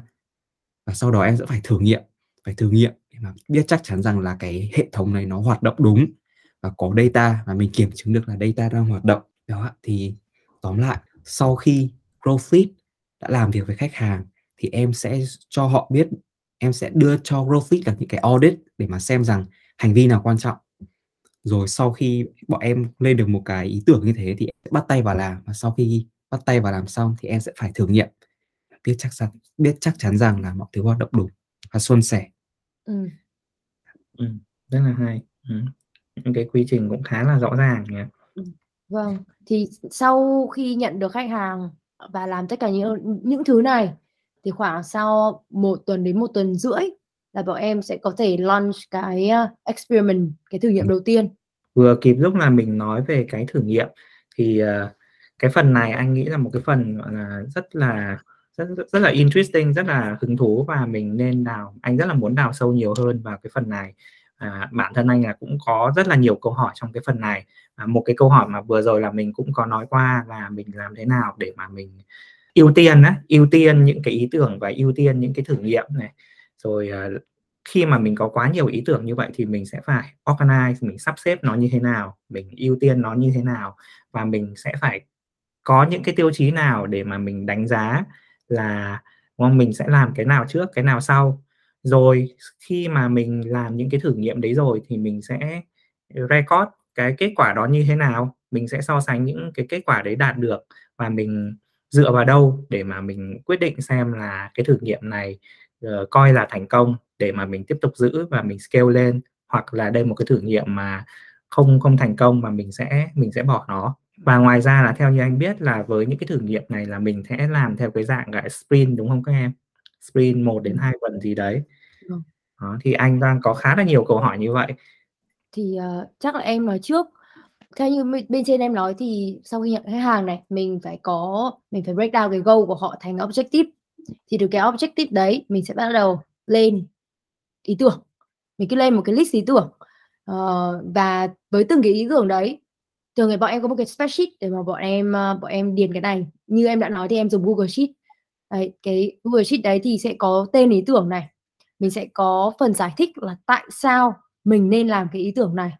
Và sau đó em sẽ phải thử nghiệm, phải thử nghiệm để mà biết chắc chắn rằng là cái hệ thống này nó hoạt động đúng có data và mình kiểm chứng được là data đang hoạt động. Đó thì tóm lại sau khi GrowFleet đã làm việc với khách hàng thì em sẽ cho họ biết em sẽ đưa cho GrowFleet là những cái audit để mà xem rằng hành vi nào quan trọng. Rồi sau khi bọn em lên được một cái ý tưởng như thế thì em bắt tay vào làm và sau khi bắt tay vào làm xong thì em sẽ phải thử nghiệm. Biết chắc chắn biết chắc chắn rằng là mọi thứ hoạt động đúng và suôn sẻ. Ừ. Ừ, rất là hay. Ừ. những cái quy trình cũng khá là rõ ràng nhỉ. Ừ. vâng. Thì sau khi nhận được khách hàng và làm tất cả những những thứ này thì khoảng sau một tuần đến một tuần rưỡi là bọn em sẽ có thể launch cái uh, experiment cái thử nghiệm đầu tiên. Vừa kịp lúc là mình nói về cái thử nghiệm thì uh, cái phần này anh nghĩ là một cái phần gọi là rất là rất rất là interesting rất là hứng thú và mình nên đào anh rất là muốn đào sâu nhiều hơn vào cái phần này à, bản thân anh là cũng có rất là nhiều câu hỏi trong cái phần này. À, một cái câu hỏi mà vừa rồi là mình cũng có nói qua là mình làm thế nào để mà mình ưu tiên á ưu tiên những cái ý tưởng và ưu tiên những cái thử nghiệm này. Rồi à, khi mà mình có quá nhiều ý tưởng như vậy thì mình sẽ phải organize mình sắp xếp nó như thế nào mình ưu tiên nó như thế nào và mình sẽ phải có những cái tiêu chí nào để mà mình đánh giá là vâng, mình sẽ làm cái nào trước cái nào sau? Rồi khi mà mình làm những cái thử nghiệm đấy rồi thì mình sẽ record cái kết quả đó như thế nào mình sẽ so sánh những cái kết quả đấy đạt được và mình dựa vào đâu để mà mình quyết định xem là cái thử nghiệm này uh, coi là thành công để mà mình tiếp tục giữ và mình scale lên hoặc là đây một cái thử nghiệm mà không không thành công mà mình sẽ mình sẽ bỏ nó. Và ngoài ra là theo như anh biết là với những cái thử nghiệm này là mình sẽ làm theo cái dạng gọi sprint đúng không các em? Sprint 1 đến 2 tuần gì đấy. Ừ. đó, thì anh đang có khá là nhiều câu hỏi như vậy. Thì uh, chắc là em nói trước. Theo như bên trên em nói thì sau khi nhận khách hàng này mình phải có mình phải break down cái goal của họ thành objective. Thì từ cái objective đấy mình sẽ bắt đầu lên ý tưởng. Mình cứ lên một cái list ý tưởng. Uh, và với từng cái ý tưởng đấy thường thì bọn em có một cái spreadsheet để mà bọn em uh, bọn em điền cái này. Như em đã nói thì em dùng Google Sheet đấy, cái Google Sheet đấy thì sẽ có tên ý tưởng này. Mình sẽ có phần giải thích là tại sao mình nên làm cái ý tưởng này.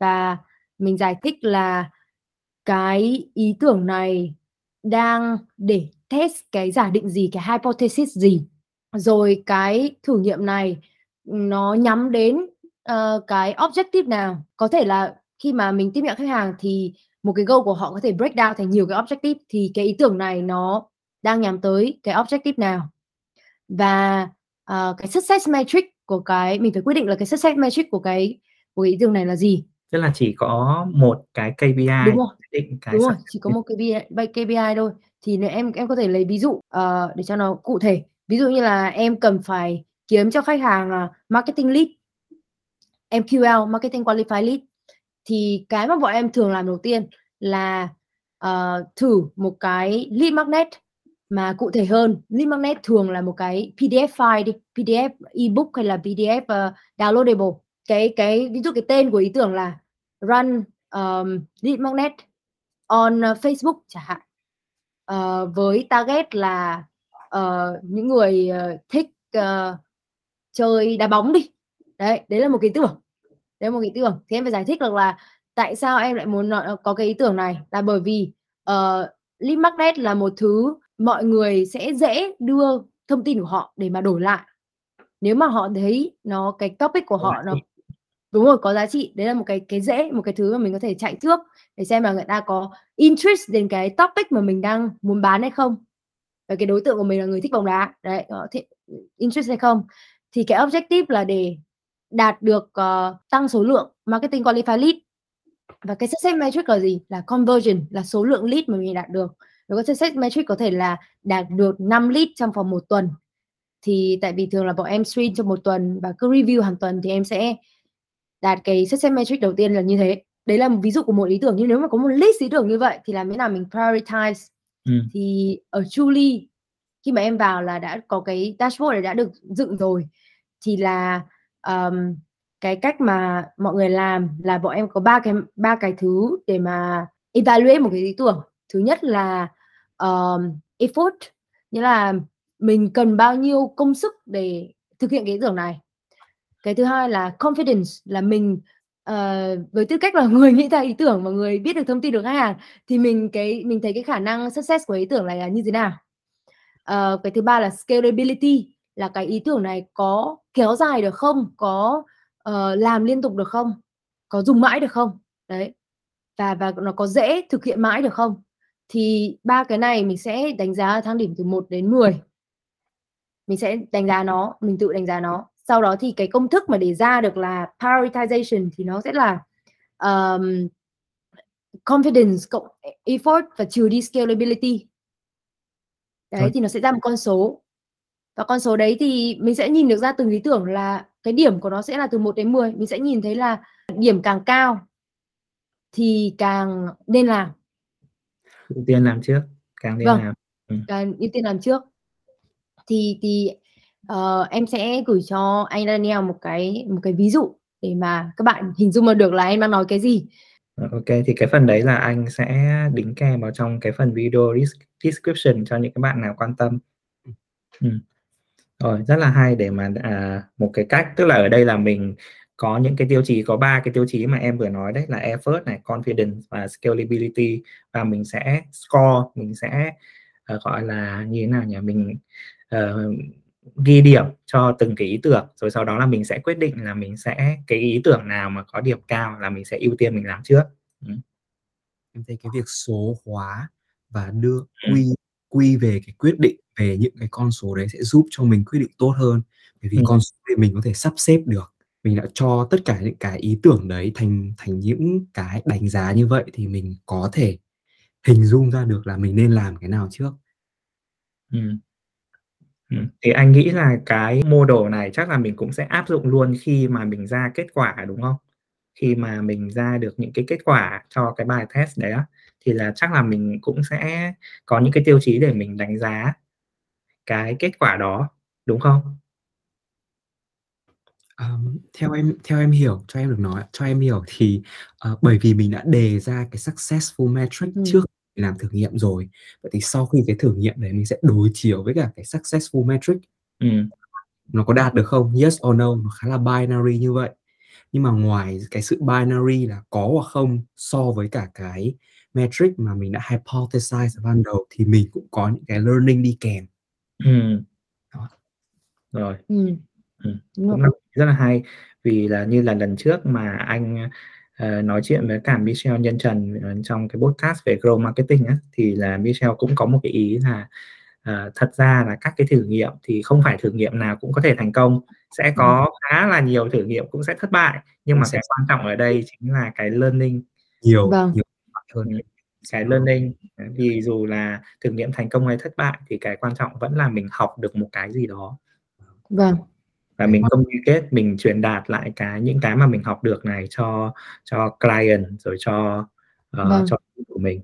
Và mình giải thích là cái ý tưởng này đang để test cái giả định gì cái hypothesis gì. Rồi cái thử nghiệm này nó nhắm đến uh, cái objective nào. Có thể là khi mà mình tiếp nhận khách hàng thì một cái goal của họ có thể break down thành nhiều cái objective thì cái ý tưởng này nó đang nhắm tới cái objective nào. Và uh, cái success metric của cái mình phải quyết định là cái success metric của cái của ý tưởng này là gì? Tức là chỉ có một cái KPI đúng rồi. định cái đúng rồi chỉ có một KPI KPI thôi. Thì nếu em em có thể lấy ví dụ uh, để cho nó cụ thể. Ví dụ như là em cần phải kiếm cho khách hàng uh, marketing lead MQL marketing qualified lead. Thì cái mà bọn em thường làm đầu tiên là uh, thử một cái lead magnet mà cụ thể hơn lead magnet thường là một cái PDF file đi PDF ebook hay là PDF uh, ờ, downloadable. Cái cái ví dụ cái tên của ý tưởng là run um, lead magnet on ờ, Facebook chẳng hạn. Uh, với target là uh, những người uh, thích uh, chơi đá bóng đi. Đấy đấy là một cái tưởng. Đấy là một cái tưởng. Thì em phải giải thích được là tại sao em lại muốn có cái ý tưởng này là bởi vì uh, lead magnet là một thứ mọi người sẽ dễ đưa thông tin của họ để mà đổi lại. Nếu mà họ thấy nó cái topic của họ nó đúng rồi có giá trị. Đấy là một cái cái dễ một cái thứ mà mình có thể chạy trước để xem là người ta có interest đến cái topic mà mình đang muốn bán hay không. Và cái đối tượng của mình là người thích bóng đá. Đấy có thể interest hay không. Thì cái objective là để đạt được uh, tăng số lượng marketing qualified lead. Và cái success metric là gì? Là conversion là số lượng lead mà mình đạt được rồi cái success metric có thể là đạt được 5 lead trong vòng một tuần. Thì tại vì thường là bọn em stream trong một tuần và cứ review hàng tuần thì em sẽ đạt cái success metric đầu tiên là như thế. Đấy là một ví dụ của một ý tưởng nhưng nếu mà có một list ý tưởng như vậy thì làm thế nào mình prioritize? Ừ. thì ở Julie khi mà em vào là đã có cái dashboard này đã được dựng rồi. Thì là um, cái cách mà mọi người làm là bọn em có ba cái ba cái thứ để mà evaluate một cái ý tưởng. Thứ nhất là uh, effort nghĩa là mình cần bao nhiêu công sức để thực hiện cái ý tưởng này. Cái thứ hai là confidence là mình uh, với tư cách là [LAUGHS] người nghĩ ra ý tưởng và người biết được thông tin được khách hàng thì mình cái mình thấy cái khả năng success của ý tưởng này là như thế nào. Uh, cái thứ ba là scalability là cái ý tưởng này có kéo dài được không? Có uh, làm liên tục được không? Có dùng mãi được không? Đấy. Và và nó có dễ thực hiện mãi được không? Thì ba cái này mình sẽ đánh giá thang điểm từ 1 đến 10 mình sẽ đánh giá nó mình tự đánh giá nó. Sau đó thì cái công thức mà để ra được là prioritization thì nó sẽ là um, confidence cộng effort và trừ đi scalability. Đấy thì nó sẽ ra một con số. Và con số đấy thì mình sẽ nhìn được ra từng ý tưởng là cái điểm của nó sẽ là từ 1 đến 10 mình sẽ nhìn thấy là điểm càng cao thì càng nên làm ưu tiên làm trước càng nên vâng. làm ừ. càng ưu tiên làm trước thì thì uh, em sẽ gửi cho anh Daniel một cái một cái ví dụ để mà các bạn hình dung được là em đang nói cái gì ờ, Ok thì cái phần đấy là anh sẽ đính kèm vào trong cái phần video description cho những các bạn nào quan tâm. Ừ. Rồi rất là hay để mà à, một cái cách tức là ở đây là mình có những cái tiêu chí có ba cái tiêu chí mà em vừa nói đấy là effort này, confidence và scalability và mình sẽ score, mình sẽ uh, gọi là như thế nào nhỉ? Mình uh, ghi điểm cho từng cái ý tưởng rồi sau đó là mình sẽ quyết định là mình sẽ cái ý tưởng nào mà có điểm cao là mình sẽ ưu tiên mình làm trước ừ. em thấy cái việc số hóa và đưa quy quy về cái quyết định về những cái con số đấy sẽ giúp cho mình quyết định tốt hơn bởi vì ừ. con số thì mình có thể sắp xếp được mình đã cho tất cả những cái ý tưởng đấy thành thành những cái đánh giá như vậy thì mình có thể hình dung ra được là mình nên làm cái nào trước ừ. Ừ, thì anh nghĩ là cái model này chắc là mình cũng sẽ áp dụng luôn khi mà mình ra kết quả đúng không? Khi mà mình ra được những cái kết quả cho cái bài test đấy á, thì là chắc là mình cũng sẽ có những cái tiêu chí để mình đánh giá cái kết quả đó đúng không? Um, theo em theo em hiểu cho em được nói cho em hiểu thì uh, bởi vì mình đã đề ra cái successful metric ừ. trước làm thử nghiệm rồi vậy thì sau khi cái thử nghiệm đấy mình sẽ đối chiếu với cả cái successful metric ừ. nó có đạt được không yes or no nó khá là binary như vậy nhưng mà ngoài cái sự binary là có hoặc không so với cả cái metric mà mình đã hypothesize ở ban đầu thì mình cũng có những cái learning đi kèm ừ. Đó. rồi ừ. Ừ. cũng là rất là hay. Vì là như là lần trước mà anh uh, nói chuyện với cả Michelle Nhân Trần trong cái podcast về grow marketing á, thì là Michelle cũng có một cái ý là uh, thật ra là các cái thử nghiệm thì không phải thử nghiệm nào cũng có thể thành công. Sẽ có khá là nhiều thử nghiệm cũng sẽ thất bại nhưng mà cái quan trọng ở đây chính là cái learning. Nhiều vâng. nhiều. Hơn cái learning. Vì dù là thử nghiệm thành công hay thất bại thì cái quan trọng vẫn là mình học được một cái gì đó. Vâng và mình communicate mình truyền đạt lại cái những cái mà mình học được này cho cho client rồi cho uh, vâng. cho của mình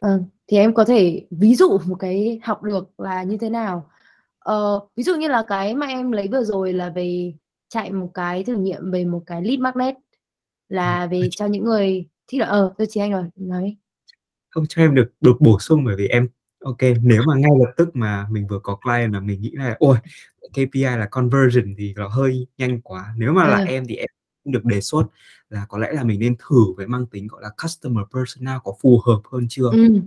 ừ. thì em có thể ví dụ một cái học được là như thế nào ờ, ví dụ như là cái mà em lấy vừa rồi là về chạy một cái thử nghiệm về một cái lead magnet là về cho những người thích là ờ tôi chị anh rồi nói không cho em được được bổ sung bởi vì em ok nếu mà ngay lập tức mà mình vừa có client là mình nghĩ là ôi KPI là conversion thì nó hơi nhanh quá nếu mà là ừ. em thì em được đề xuất là có lẽ là mình nên thử với mang tính gọi là customer persona có phù hợp hơn chưa ừ.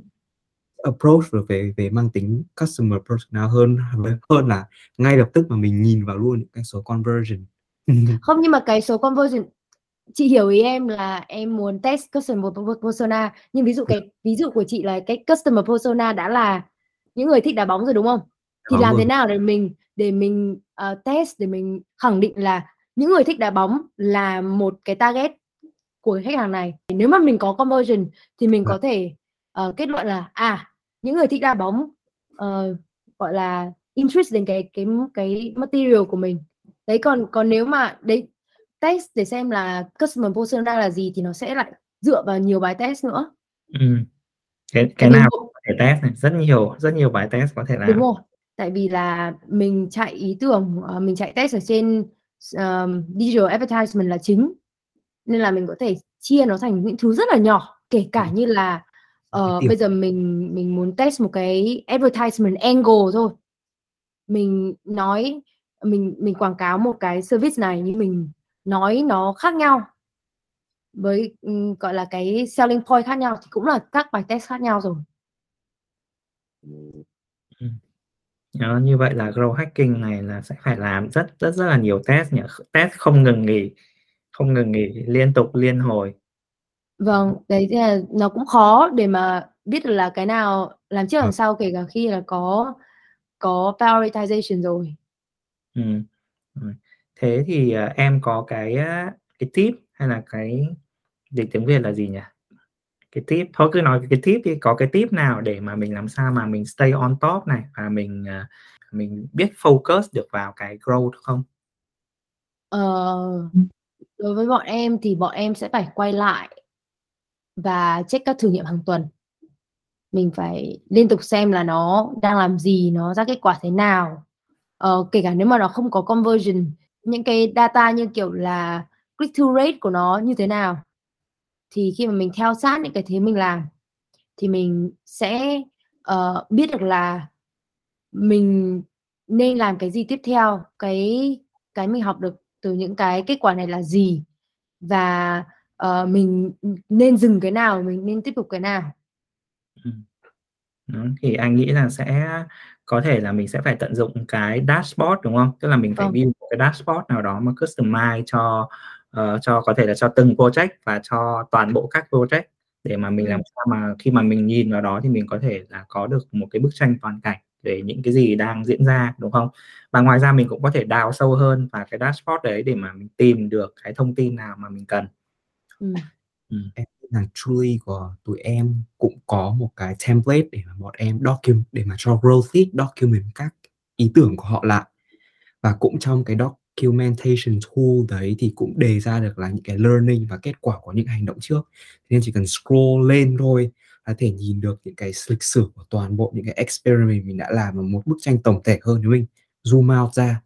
approach về về mang tính customer persona hơn hơn là ngay lập tức mà mình nhìn vào luôn những cái số conversion không nhưng mà cái số conversion chị hiểu ý em là em muốn test customer persona. Nhưng ví dụ cái ví dụ của chị là cái customer persona đã là những người thích đá bóng rồi đúng không? Thì làm thế nào để mình để mình uh, test để mình khẳng định là những người thích đá bóng là một cái target của khách hàng này? Nếu mà mình có conversion thì mình có thể uh, kết luận là à những người thích đá bóng uh, gọi là interest đến cái cái cái material của mình. Đấy còn còn nếu mà đấy test để xem là customer persona là gì thì nó sẽ lại dựa vào nhiều bài test nữa. Ừ. cái cái nào có thể test này rất nhiều rất nhiều bài test có thể làm. Đúng rồi. Tại vì là mình chạy ý tưởng uh, mình chạy test ở trên um, digital advertisement là chính. Nên là mình có thể chia nó thành những thứ rất là nhỏ kể cả như là uh, bây giờ mình mình muốn test một cái advertisement angle thôi. Mình nói mình mình quảng cáo một cái service này nhưng mình nói nó khác nhau. Với um, gọi là cái selling point khác nhau thì cũng là các bài test khác nhau rồi. Đó, như vậy là grow hacking này là sẽ phải làm rất rất rất là nhiều test nhỉ? Test không ngừng nghỉ không ngừng nghỉ liên tục liên hồi. Vâng đấy là nó cũng khó để mà biết được là cái nào làm trước làm vâng. sau kể cả khi là có có prioritization rồi. Ừ thế thì uh, em có cái cái tip hay là cái dịch tiếng việt là gì nhỉ? Cái tip thôi cứ nói cái tip đi có cái tip nào để mà mình làm sao mà mình stay on top này và mình uh, mình biết focus được vào cái growth không? Ờ, đối với bọn em thì bọn em sẽ phải quay lại và check các thử nghiệm hàng tuần. Mình phải liên tục xem là nó đang làm gì nó ra kết quả thế nào. Ờ, kể cả nếu mà nó không có conversion những cái data như kiểu là click through rate của nó như thế nào thì khi mà mình theo sát những cái thế mình làm thì mình sẽ uh, biết được là mình nên làm cái gì tiếp theo cái cái mình học được từ những cái kết quả này là gì và uh, mình nên dừng cái nào mình nên tiếp tục cái nào ừ. thì anh nghĩ là sẽ có thể là mình sẽ phải tận dụng cái dashboard đúng không tức là mình phải ừ. build một cái dashboard nào đó mà customize cho uh, cho có thể là cho từng project và cho toàn bộ các project để mà mình ừ. làm sao mà khi mà mình nhìn vào đó thì mình có thể là có được một cái bức tranh toàn cảnh về những cái gì đang diễn ra đúng không và ngoài ra mình cũng có thể đào sâu hơn vào cái dashboard đấy để mà mình tìm được cái thông tin nào mà mình cần ừ. Ừ nàng truly của tụi em cũng có một cái template để mà bọn em document để mà cho growth lead document các ý tưởng của họ lại. Và cũng trong cái documentation tool đấy thì cũng đề ra được là những cái learning và kết quả của những hành động trước. Nên chỉ cần scroll lên thôi có thể nhìn được những cái lịch sử của toàn bộ những cái experiment mình đã làm và một bức tranh tổng thể hơn. Nếu mình zoom out ra,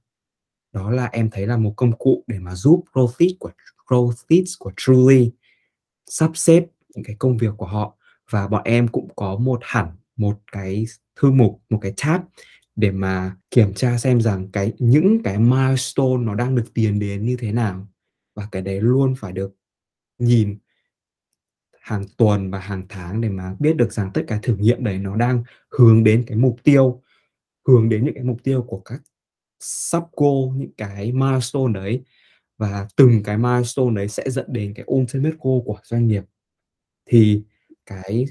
đó là em thấy là một công cụ để mà giúp growth lead của growth leads của Truly sắp xếp những cái công việc của họ và bọn em cũng có một hẳn một cái thư mục, một cái tab để mà kiểm tra xem rằng cái, những cái milestone nó đang được tiến đến như thế nào và cái đấy luôn phải được nhìn hàng tuần và hàng tháng để mà biết được rằng tất cả thử nghiệm đấy nó đang hướng đến cái mục tiêu, hướng đến những cái mục tiêu của các sub goal những cái milestone đấy và từng cái milestone đấy sẽ dẫn đến cái ultimate goal của doanh nghiệp. Thì cái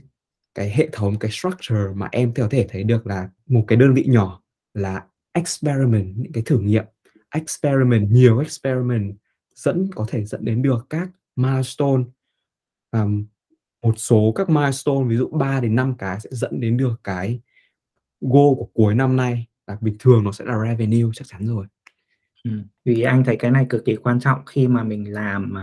cái hệ thống cái structure mà em có thể thấy được là một cái đơn vị nhỏ là experiment những cái thử nghiệm. Experiment nhiều experiment dẫn có thể dẫn đến được các milestone. Um, một số các milestone ví dụ 3 đến 5 cái sẽ dẫn đến được cái goal của cuối năm nay. Là bình thường nó sẽ là revenue chắc chắn rồi ừ. vì anh thấy cái này cực kỳ quan trọng khi mà mình làm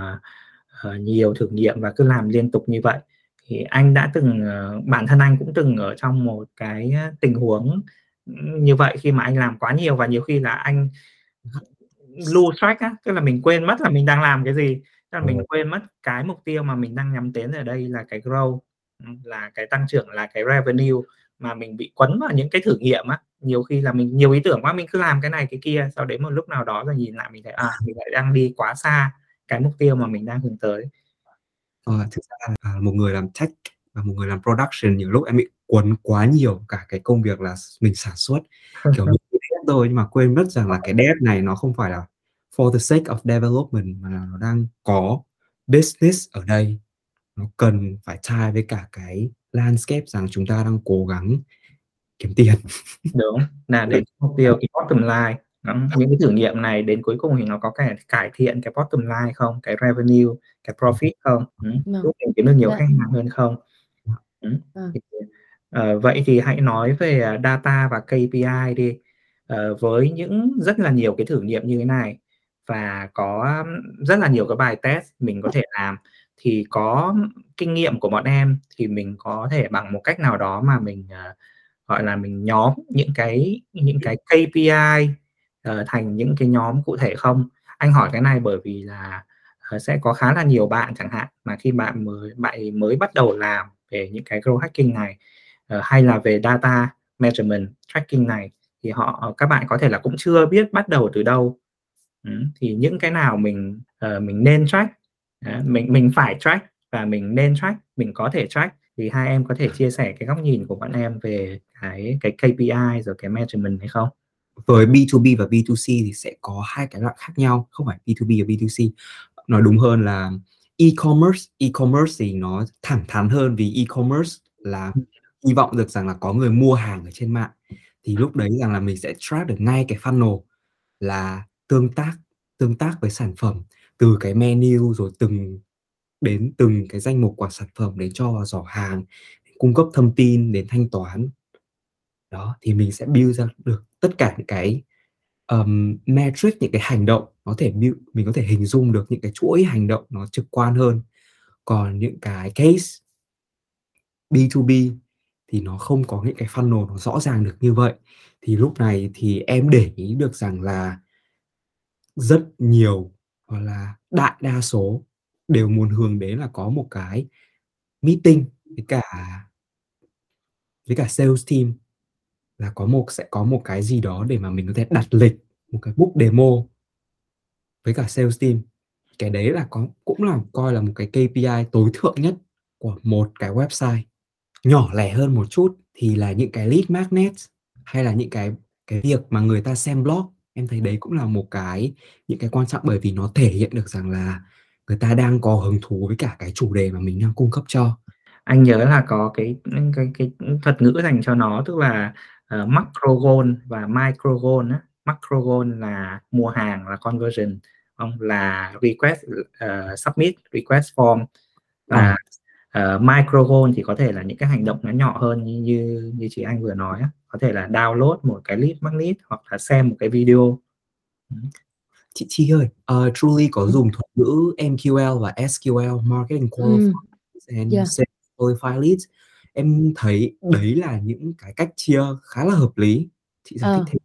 uh, nhiều thử nghiệm và cứ làm liên tục như vậy. Thì anh đã từng uh, bản thân anh cũng từng ở trong một cái tình huống như vậy khi mà anh làm quá nhiều và nhiều khi là anh [LAUGHS] lose track á tức là mình quên mất là mình đang làm cái gì. Tức là mình quên mất cái mục tiêu mà mình đang nhắm đến ở đây là cái grow là cái tăng trưởng là cái revenue mà mình bị quấn vào những cái thử nghiệm á nhiều khi là mình nhiều ý tưởng quá mình cứ làm cái này cái kia sau đến một lúc nào đó rồi nhìn lại mình thấy à mình lại đang đi quá xa cái mục tiêu mà mình đang hướng tới. Ờ, thực ra là một người làm tech và một người làm production nhiều lúc em bị cuốn quá nhiều cả cái công việc là mình sản xuất [LAUGHS] kiểu mình dev thôi nhưng mà quên mất rằng là cái dev này nó không phải là for the sake of development mà là nó đang có business ở đây. Nó cần phải tie với cả cái landscape rằng chúng ta đang cố gắng kiếm tiền. Đúng. Là để mục tiêu cái bottom line. Những cái thử nghiệm này đến cuối cùng thì nó có cái cải thiện cái bottom line không? Cái revenue cái profit không? Ừ. Vâng. giúp mình kiếm được nhiều dạ. khách hàng hơn không? Ừ. thì, uh, vậy thì hãy nói về à, data và KPI đi. Uh, với những rất là nhiều cái thử nghiệm như thế này và có rất là nhiều cái bài test mình có thể làm thì có kinh nghiệm của bọn em thì mình có thể bằng một cách nào đó mà mình uh, gọi là mình nhóm những cái những cái KPI uh, ờ, thành những cái nhóm cụ thể không? Anh hỏi cái này bởi vì là uh, sẽ có khá là nhiều bạn chẳng hạn mà khi bạn mới bạn mới bắt đầu làm về những cái growth hacking này uh, hay là về data measurement tracking này thì họ các bạn có thể là cũng chưa biết bắt đầu từ đâu. Ừ, thì những cái nào mình uh, mình nên track uh, mình mình phải track và mình nên track mình có thể track thì hai em có thể chia sẻ cái góc nhìn của bọn em về cái cái KPI rồi cái measurement hay không? Với B2B và B2C thì sẽ có hai cái loại khác nhau, không phải B2B và B2C. Nói đúng hơn là e-commerce, e-commerce thì nó thẳng thắn hơn vì e-commerce là ừ. hy vọng được rằng là có người mua hàng ở trên mạng thì lúc đấy rằng là mình sẽ track được ngay cái funnel là tương tác tương tác với sản phẩm từ cái menu rồi từng đến từng cái danh mục của sản phẩm đến cho vào giỏ hàng cung cấp thông tin đến thanh toán. Đó thì mình sẽ build ra được tất cả những cái um, metric những cái hành động có thể build, mình có thể hình dung được những cái chuỗi hành động nó trực quan hơn. Còn những cái case B2B thì nó không có những cái funnel nó rõ ràng được như vậy. Thì lúc này thì em để ý được rằng là rất nhiều hoặc là đại đa số đều muốn hướng đến là có một cái meeting với cả với cả sales team là có một, sẽ có một cái gì đó để mà mình có thể đặt lịch, một cái book demo với cả sales team. Cái đấy là có, cũng là coi là một cái KPI tối thượng nhất của một cái website. Nhỏ lẻ hơn một chút thì là những cái lead magnet hay là những cái cái việc mà người ta xem blog. Em thấy đấy cũng là một cái, những cái quan trọng bởi vì nó thể hiện được rằng là người ta đang có hứng thú với cả cái chủ đề mà mình đang cung cấp cho. Anh nhớ là có cái cái cái thuật ngữ dành cho nó tức là uh, macro goal và micro goal á. Macro goal là mua hàng là conversion. Không là request uh, submit request form. Và uh, micro goal thì có thể là những cái hành động nó nhỏ hơn như như, như chị anh vừa nói á. có thể là download một cái lead magnet hoặc là xem một cái video chị Chi ơi uh, Truly có ừ. dùng thuật ngữ MQL và SQL Marketing Qualified ừ. and yeah. Qualified Leads em thấy đấy là những cái cách chia khá là hợp lý chị giải thích ờ. thêm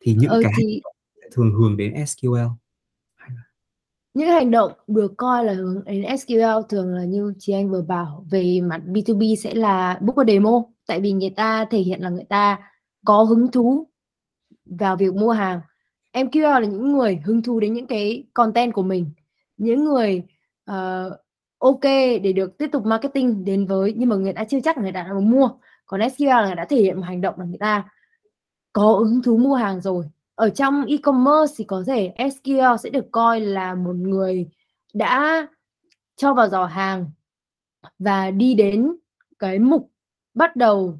thì những ừ, cái thì... thường hướng đến SQL những hành động được coi là hướng đến SQL thường là như chị anh vừa bảo về mặt B2B sẽ là book a demo tại vì người ta thể hiện là người ta có hứng thú vào việc mua hàng MQL là những người hứng thú đến những cái content của mình. Những người uh, ok để được tiếp tục marketing đến với nhưng mà người ta chưa chắc là người ta đã mua. Còn SQL là người đã thể hiện một hành động là người ta có hứng thú mua hàng rồi. Ở trong e-commerce thì có thể SQL sẽ được coi là một người đã cho vào giỏ hàng và đi đến cái mục bắt đầu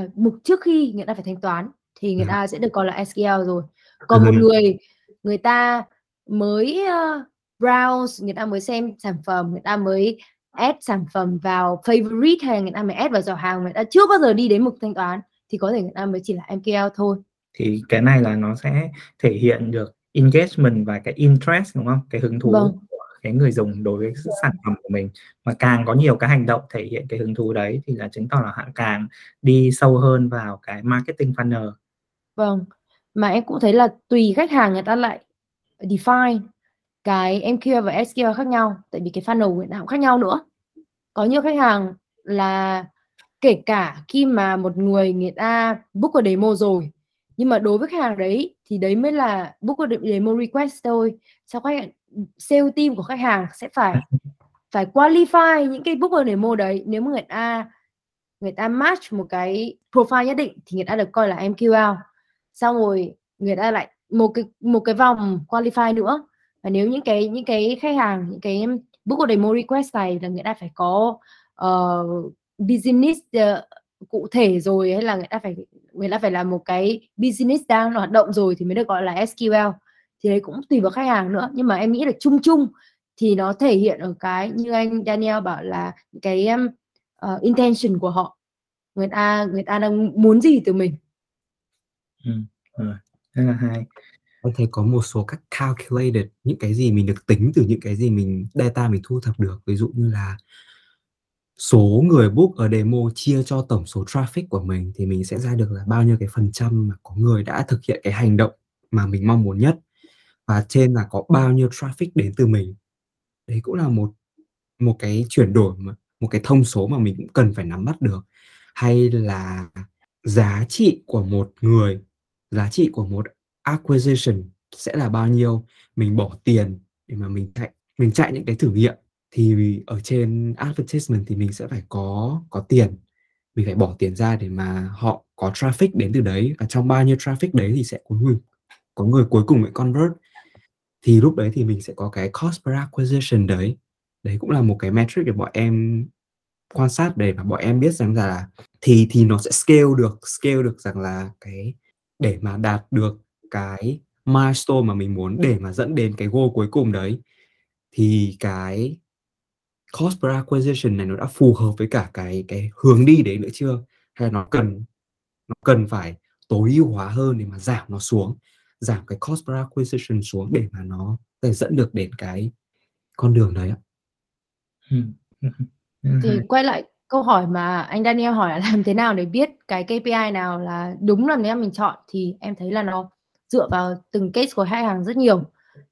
uh, mục trước khi người ta phải thanh toán thì người ta sẽ được coi là SQL rồi còn một người người ta mới uh, browse người ta mới xem sản phẩm người ta mới add sản phẩm vào favorite hay người ta mới add vào giỏ hàng người ta chưa bao giờ đi đến mục thanh toán thì có thể người ta mới chỉ là MQL thôi. Thì cái này là nó sẽ thể hiện được engagement và cái interest đúng không? Cái hứng thú vâng. của cái người dùng đối với sản phẩm của mình. Mà càng có nhiều cái hành động thể hiện cái hứng thú đấy thì là chứng tỏ là họ càng đi sâu hơn vào cái marketing funnel. Vâng mà em cũng thấy là tùy khách hàng người ta lại define cái MQL và SQL khác nhau. Tại vì cái funnel người nào cũng khác nhau nữa. Có nhiều khách hàng là kể cả khi mà một người người ta book ở demo rồi, nhưng mà đối với khách hàng đấy thì đấy mới là book ở demo request thôi. Sau khách hàng, sale team của khách hàng sẽ phải phải qualify những cái book a demo đấy. Nếu mà người ta người ta match một cái profile nhất định thì người ta được coi là MQL xong rồi người ta lại một cái một cái vòng qualify nữa. Và nếu những cái những cái khách hàng những cái booker demo request này là người ta phải có uh, business uh, cụ thể rồi hay là người ta phải người ta phải là một cái business đang hoạt động rồi thì mới được gọi là SQL thì đấy cũng tùy vào khách hàng nữa. Nhưng mà em nghĩ là chung chung thì nó thể hiện ở cái như anh Daniel bảo là cái um, uh, intention của họ. Người ta người ta đang muốn gì từ mình ừ, ừ, rất là hay thấy có một số các calculated những cái gì mình được tính từ những cái gì mình data mình thu thập được. Ví dụ như là số người book ở demo chia cho tổng số traffic của mình thì mình sẽ ra được là bao nhiêu cái phần trăm mà có người đã thực hiện cái hành động mà mình mong muốn nhất và trên là có bao nhiêu traffic đến từ mình. Đấy cũng là một một cái chuyển đổi mà một cái thông số mà mình cũng cần phải nắm bắt được. Hay là giá trị của một người giá trị của một acquisition sẽ là bao nhiêu? Mình bỏ tiền để mà mình chạy mình chạy những cái thử nghiệm thì ở trên advertisement thì mình sẽ phải có có tiền. Mình phải bỏ tiền ra để mà họ có traffic đến từ đấy và trong bao nhiêu traffic đấy thì sẽ có người có người cuối cùng bị convert. Thì lúc đấy thì mình sẽ có cái cost per acquisition đấy. Đấy cũng là một cái metric để bọn em quan sát để mà bọn em biết rằng là thì thì nó sẽ scale được scale được rằng là cái để mà đạt được cái milestone mà mình muốn để mà dẫn đến cái goal cuối cùng đấy. Thì cái cost per acquisition này nó đã phù hợp với cả cái cái hướng đi đấy nữa chưa? Hay là nó cần nó cần phải tối ưu hóa hơn để mà giảm nó xuống giảm cái cost per acquisition xuống để mà nó để dẫn được đến cái con đường đấy ạ. [LAUGHS] Thì quay lại câu hỏi mà anh Daniel hỏi là [LAUGHS] làm thế nào để biết cái KPI nào là đúng là nếu mình chọn thì em thấy là nó dựa vào từng case của khách hàng rất nhiều.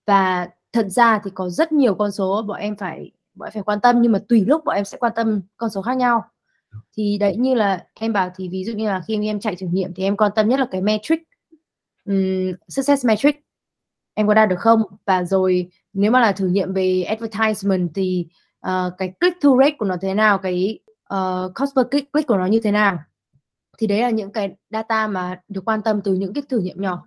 Và thật ra thì có rất nhiều con số bọn em phải bọn em phải quan tâm nhưng mà tùy lúc bọn em sẽ quan tâm con số khác nhau. Thì đấy như là em bảo thì ví dụ như là khi em chạy thử nghiệm thì em quan tâm nhất là cái metric. Um, success metric. Em có đạt được không? Và rồi nếu mà là thử nghiệm về advertisement thì uh, cái click through rate của nó thế nào cái Ờ, uh, cost per click, click của nó như thế nào? Thì đấy là những cái data mà được quan tâm từ những cái thử nghiệm nhỏ.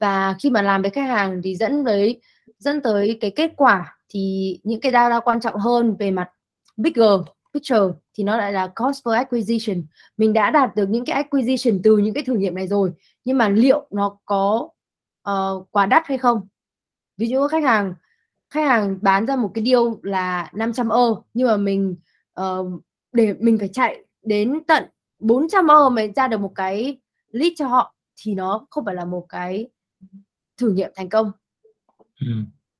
Và khi mà làm với khách hàng thì dẫn tới dẫn tới cái kết quả thì những cái data quan trọng hơn về mặt bigger picture thì nó lại là cost per acquisition. Mình đã đạt được những cái acquisition từ những cái thử nghiệm này rồi nhưng mà liệu nó có uh, quá đắt hay không? Ví dụ khách hàng khách hàng bán ra một cái deal là 500 euro nhưng mà mình uh, để mình phải chạy đến tận 400 euro mới ra được một cái lead cho họ thì nó không phải là một cái thử nghiệm thành công. Ừ,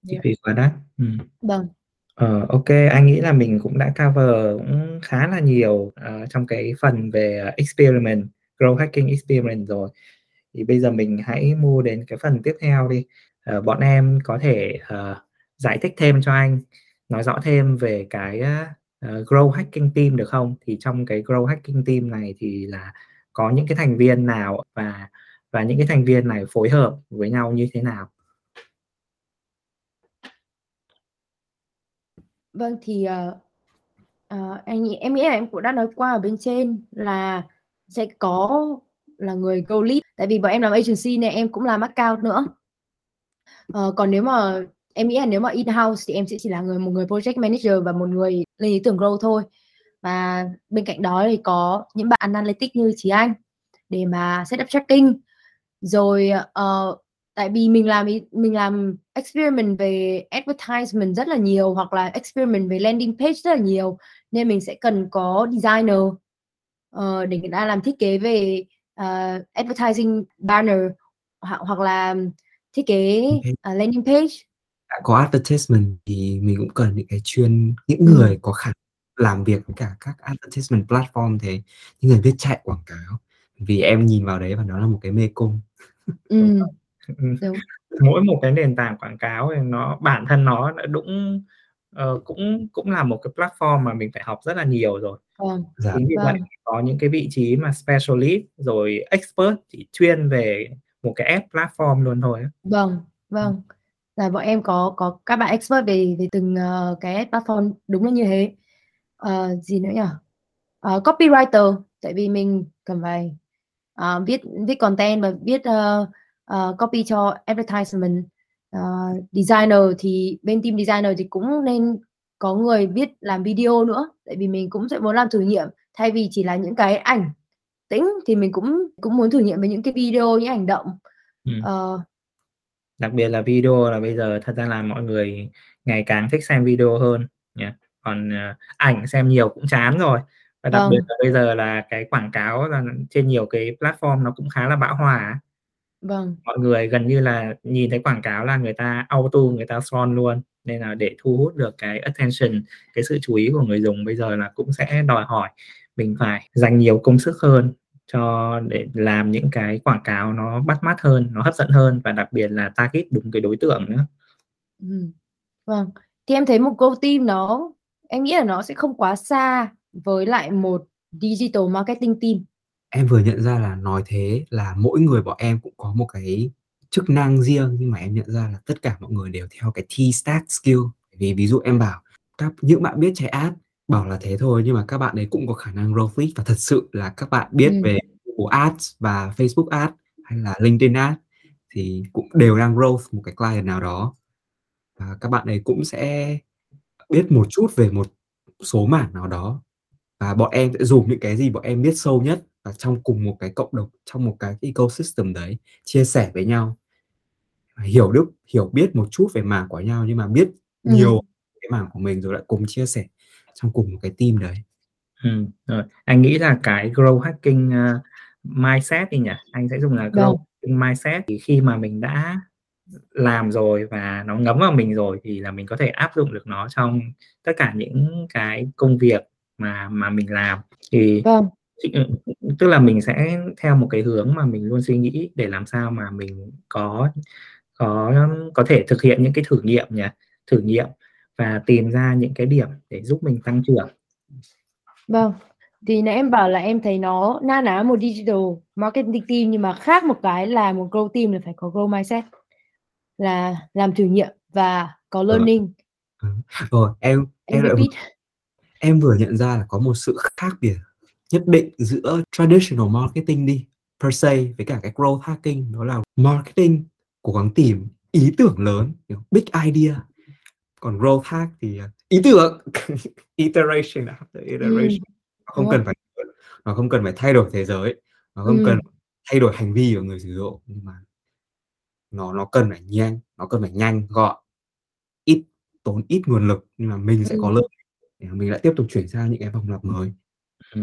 chi phí quá đắt. Ừ. Vâng. Ờ, ok, anh nghĩ là mình cũng đã cover cũng khá là nhiều uh, trong cái phần về experiment, grow hacking experiment rồi. Thì bây giờ mình hãy mua đến cái phần tiếp theo đi. Uh, bọn em có thể uh, giải thích thêm cho anh, nói rõ thêm về cái uh, Ờ, grow hacking team được không? Thì trong cái grow hacking team này thì là có những cái thành viên nào và và những cái thành viên này phối hợp với nhau như thế nào? Vâng thì uh, uh, anh em nghĩ là em cũng đã nói qua ở bên trên là sẽ có là người go lead tại vì bọn em làm agency này em cũng làm account nữa uh, còn nếu mà em nghĩ là nếu mà in house thì em sẽ chỉ là người một người project manager và một người lên ý tưởng grow thôi. Và bên cạnh đó thì có những bạn analytics như chị anh để mà set up tracking. Rồi uh, tại vì mình làm mình làm experiment về advertisement rất là nhiều hoặc là experiment về landing page rất là nhiều nên mình sẽ cần có designer uh, để người ta làm thiết kế về uh, advertising banner hoặc, hoặc là thiết kế uh, landing page có advertisement thì mình cũng cần những cái chuyên những ừ. người có khả làm việc với cả các advertisement platform thế những người biết chạy quảng cáo vì em nhìn vào đấy và nó là một cái mê cung ừ. Đúng. mỗi một cái nền tảng quảng cáo thì nó bản thân nó đã đúng uh, cũng cũng là một cái platform mà mình phải học rất là nhiều rồi vâng. Dạ. chính vì vâng. vậy có những cái vị trí mà specialist rồi expert chỉ chuyên về một cái app platform luôn thôi vâng vâng là bọn em có có các bạn expert về về từng uh, cái platform đúng là như thế. Uh, gì nữa nhỉ uh, copywriter tại vì mình cần phải uh, viết viết content và viết uh, uh, copy cho advertisement. Uh, designer thì bên team designer thì cũng nên có người biết làm video nữa tại vì mình cũng sẽ muốn làm thử nghiệm. Thay vì chỉ là những cái ảnh tĩnh thì mình cũng cũng muốn thử nghiệm với những cái video những ảnh động. Ừ. uh, đặc biệt là video là bây giờ thật ra là mọi người ngày càng thích xem video hơn nhé còn uh, ảnh xem nhiều cũng chán rồi. Và đặc vâng. biệt là bây giờ là cái quảng cáo là trên nhiều cái platform nó cũng khá là bão hòa vâng. Mọi người gần như là nhìn thấy quảng cáo là người ta auto người ta son luôn. Nên là để thu hút được cái attention cái sự chú ý của người dùng bây giờ là cũng sẽ đòi hỏi mình phải dành nhiều công sức hơn cho để làm những cái quảng cáo nó bắt mắt hơn nó hấp dẫn hơn và đặc biệt là target đúng cái đối tượng nữa. Ừ. vâng. Thì em thấy một câu team nó em nghĩ là nó sẽ không quá xa với lại một digital marketing team. Em vừa nhận ra là nói thế là mỗi người bọn em cũng có một cái chức năng riêng nhưng mà em nhận ra là tất cả mọi người đều theo cái T stack skill. Vì ví dụ em bảo các những bạn biết chạy ad bảo là thế thôi nhưng mà các bạn ấy cũng có khả năng growth lead và thật sự là các bạn biết ừ. về Google Ads và Facebook Ads hay là LinkedIn Ads thì cũng đều đang growth một cái client nào đó và các bạn ấy cũng sẽ biết một chút về một số mảng nào đó và bọn em sẽ dùng những cái gì bọn em biết sâu nhất và trong cùng một cái cộng đồng trong một cái ecosystem đấy chia sẻ với nhau hiểu được hiểu biết một chút về mảng của nhau nhưng mà biết ừ. nhiều cái mảng của mình rồi lại cùng chia sẻ trong cùng một cái team đấy ừ, rồi. anh nghĩ là cái grow hacking uh, mindset đi nhỉ anh sẽ dùng là grow vâng. hacking mindset thì khi mà mình đã làm rồi và nó ngấm vào mình rồi thì là mình có thể áp dụng được nó trong tất cả những cái công việc mà mà mình làm thì vâng. Ừ, tức là mình sẽ theo một cái hướng mà mình luôn suy nghĩ để làm sao mà mình có có có thể thực hiện những cái thử nghiệm nhỉ thử nghiệm và tìm ra những cái điểm để giúp mình tăng trưởng vâng thì nãy em bảo là em thấy nó na ná một digital marketing team nhưng mà khác một cái là một grow team là phải có grow mindset là làm thử nghiệm và có ờ. learning ừ. rồi em em, em, em vừa nhận ra là có một sự khác biệt nhất định giữa traditional marketing đi per se với cả cái growth hacking đó là marketing cố gắng tìm ý tưởng lớn big idea còn growth hack thì à, ý tưởng [LAUGHS] iteration after iteration ừ. nó không cần phải nó không cần phải thay đổi thế giới nó không ừ. cần thay đổi hành vi của người sử dụng nhưng mà nó nó cần phải nhanh nó cần phải nhanh gọn ít tốn ít nguồn lực nhưng mà mình sẽ ừ. có lợi để mình lại tiếp tục chuyển sang những cái vòng lặp mới ừ.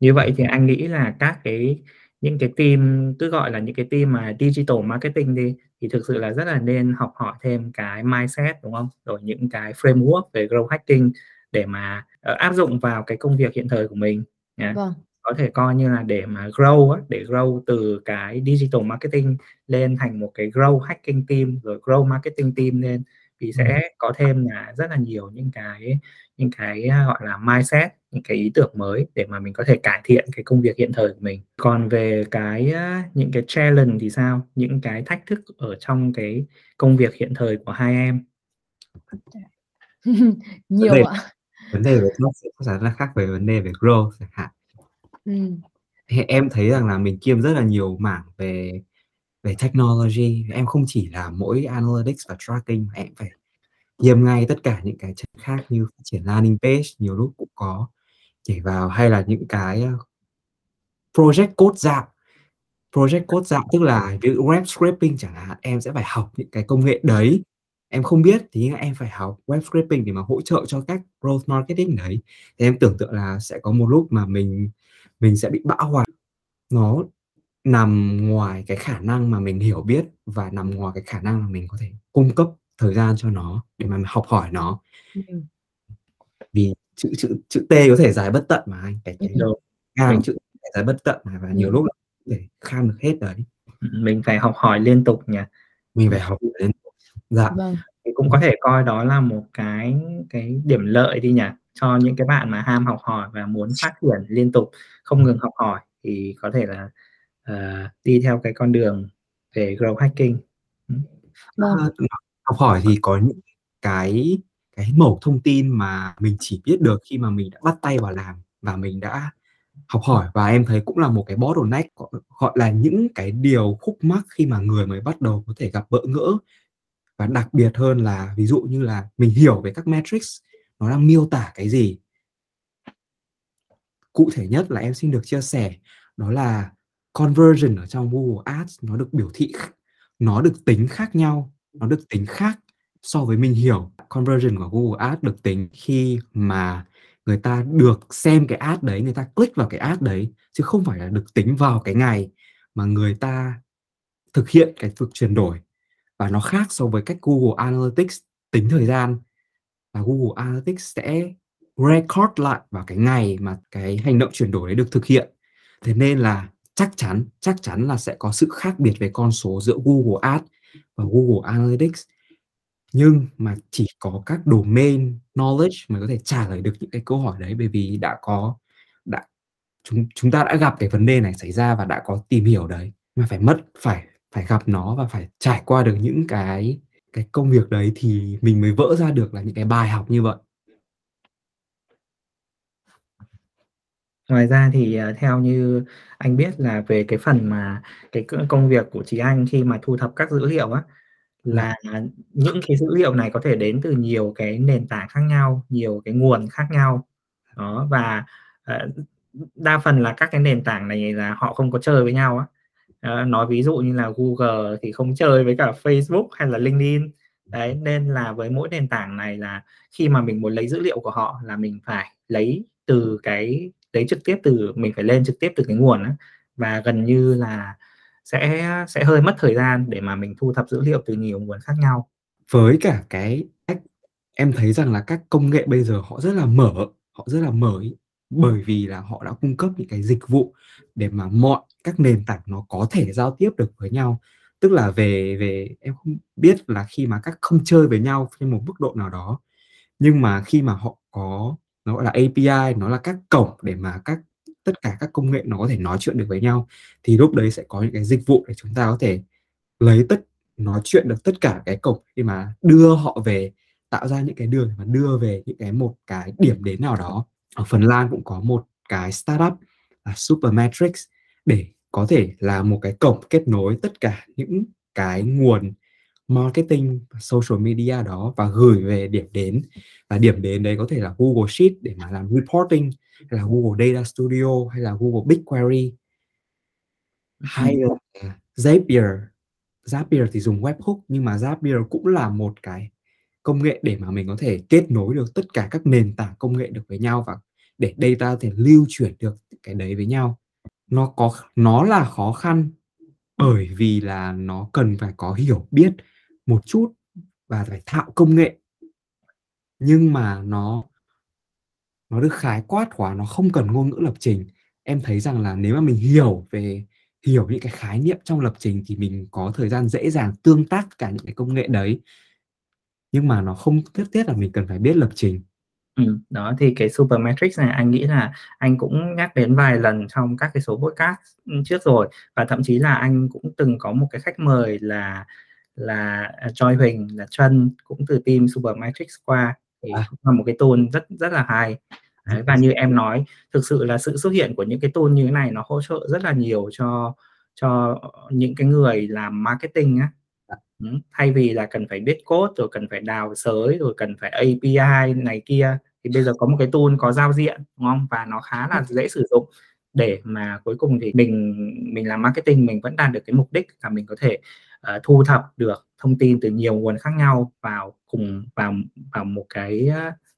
như vậy thì anh nghĩ là các cái những cái team cứ gọi là những cái team mà digital marketing đi thì thực sự là rất là nên học hỏi thêm cái mindset đúng không rồi những cái framework về growth hacking để mà uh, áp dụng vào cái công việc hiện thời của mình nhé. Vâng. có thể coi như là để mà grow á, để grow từ cái digital marketing lên thành một cái grow hacking team rồi grow marketing team lên thì sẽ có thêm là rất là nhiều những cái những cái gọi là mindset những cái ý tưởng mới để mà mình có thể cải thiện cái công việc hiện thời của mình. Còn về cái những cái challenge thì sao? Những cái thách thức ở trong cái công việc hiện thời của hai em? [LAUGHS] Nhiều vấn đề, ạ. vấn đề về nó sẽ chắc chắn là khác về vấn đề về growth chẳng hạn. Ừ. em thấy rằng là mình kiêm rất là nhiều mảng về về technology, em không chỉ là mỗi analytics và tracking, mà em phải nghiêm ngay tất cả những cái chất khác như phát triển landing page, nhiều lúc cũng có nhảy vào, hay là những cái ờ, project code dạng project code dạng tức là ví dụ web scraping chẳng hạn, em sẽ phải học những cái công nghệ đấy. Em không biết thì em phải học web scraping để mà hỗ trợ cho các growth marketing đấy. Thì em tưởng tượng là sẽ có một lúc mà mình mình sẽ bị bão hòa. Nó nằm ngoài cái khả năng mà mình hiểu biết và nằm ngoài cái khả năng mà mình có thể cung cấp thời gian cho nó để mà học hỏi nó. Ừ. vì chữ chữ chữ T có thể dài bất tận mà anh cái cái ngang chữ dài bất tận mà và nhiều lúc để kham được hết đấy. Mình phải học hỏi liên tục nhỉ? Mình phải học liên tục. Dạ. Vâng. cũng có thể coi đó là một cái cái điểm lợi đi nhỉ? Cho những cái bạn mà ham học hỏi và muốn phát triển liên tục không ngừng học hỏi thì có thể là uh, đi theo cái con đường về growth hacking. Vâng. học hỏi thì có những cái cái mẩu thông tin mà mình chỉ biết được khi mà mình đã bắt tay vào làm và mình đã học hỏi. Và em thấy cũng là một cái bottleneck gọi là những cái điều khúc mắc khi mà người mới bắt đầu có thể gặp bỡ ngỡ. Và đặc biệt hơn là ví dụ như là mình hiểu về các metrics nó đang miêu tả cái gì. Cụ thể nhất là em xin được chia sẻ đó là conversion ở trong Google Ads nó được biểu thị nó được tính khác nhau, nó được tính khác so với mình hiểu. Conversion của Google Ads được tính khi mà người ta được xem cái ad đấy, người ta click vào cái ad đấy, chứ không phải là được tính vào cái ngày mà người ta thực hiện cái việc chuyển đổi. Và nó khác so với cách Google Analytics tính thời gian. Và Google Analytics sẽ record lại vào cái ngày mà cái hành động chuyển đổi đấy được thực hiện. Thế nên là chắc chắn chắc chắn là sẽ có sự khác biệt về con số giữa Google Ads và Google Analytics. Nhưng mà chỉ có các domain knowledge mới có thể trả lời được những cái câu hỏi đấy, bởi vì đã có, đã, chúng chúng ta đã gặp cái vấn đề này xảy ra và đã có tìm hiểu đấy. Mà phải mất, phải phải gặp nó và phải trải qua được những cái cái công việc đấy thì mình mới vỡ ra được là những cái bài học như vậy. Ngoài ra thì uh, theo như anh biết là về cái phần mà cái công việc của chị anh khi mà thu thập các dữ liệu á là những cái dữ liệu này có thể đến từ nhiều cái nền tảng khác nhau nhiều cái nguồn khác nhau. Đó và uh, đa phần là các cái nền tảng này là họ không có chơi với nhau á. Uh, nói ví dụ như là Google thì không chơi với cả Facebook hay là LinkedIn. Đấy nên là với mỗi nền tảng này là khi mà mình muốn lấy dữ liệu của họ là mình phải lấy từ cái lấy trực tiếp từ, mình phải lên trực tiếp từ cái nguồn á. Và gần như là sẽ sẽ hơi mất thời gian để mà mình thu thập dữ liệu từ nhiều nguồn khác nhau. Với cả cái cách em thấy rằng là các công nghệ bây giờ họ rất là mở, họ rất là mới bởi vì là họ đã cung cấp những cái dịch vụ để mà mọi các nền tảng nó có thể giao tiếp được với nhau. Tức là về về, em không biết là khi mà các không chơi với nhau trên một mức độ nào đó, nhưng mà khi mà họ có nó gọi là API nó là các cổng để mà các, tất cả các công nghệ nó có thể nói chuyện được với nhau. Thì lúc đấy sẽ có những cái dịch vụ để chúng ta có thể lấy tất, nói chuyện được tất cả cái cổng khi mà đưa họ về, tạo ra những cái đường mà đưa về những cái một cái điểm đến nào đó. Ở Phần Lan cũng có một cái startup là Supermetrics để có thể là một cái cổng kết nối tất cả những cái nguồn marketing social media đó và gửi về điểm đến. Và điểm đến đấy có thể là Google Sheet để mà làm reporting hay là Google Data Studio hay là Google BigQuery. Hay là Zapier. Zapier thì dùng webhook nhưng mà Zapier cũng là một cái công nghệ để mà mình có thể kết nối được tất cả các nền tảng công nghệ được với nhau và để data thể lưu chuyển được cái đấy với nhau. Nó có nó là khó khăn bởi vì là nó cần phải có hiểu biết một chút và phải thạo công nghệ. Nhưng mà nó nó được khái quát hóa nó không cần ngôn ngữ lập trình. Em thấy rằng là nếu mà mình hiểu về hiểu những cái khái niệm trong lập trình thì mình có thời gian dễ dàng tương tác cả những cái công nghệ đấy. Nhưng mà nó không nhất thiết là mình cần phải biết lập trình. Ừ, đó thì cái Supermetrics này anh nghĩ là anh cũng nhắc đến vài lần trong các cái số podcast trước rồi. Và thậm chí là anh cũng từng có một cái khách mời là là Choi Huỳnh là chân cũng từ team Supermetrics qua. Thì à. là một cái tool rất rất là hay. Đấy, và như em nói thực sự là sự xuất hiện của những cái tool như thế này nó hỗ trợ rất là nhiều cho cho những cái người làm marketing á. Ừ, thay vì là cần phải biết code rồi cần phải đào sới rồi cần phải API này kia thì bây giờ có một cái tool có giao diện đúng không? Và nó khá là dễ sử dụng. Để mà cuối cùng thì mình mình làm marketing mình vẫn đạt được cái mục đích là mình có thể uh, thu thập được thông tin từ nhiều nguồn khác nhau vào cùng vào vào một cái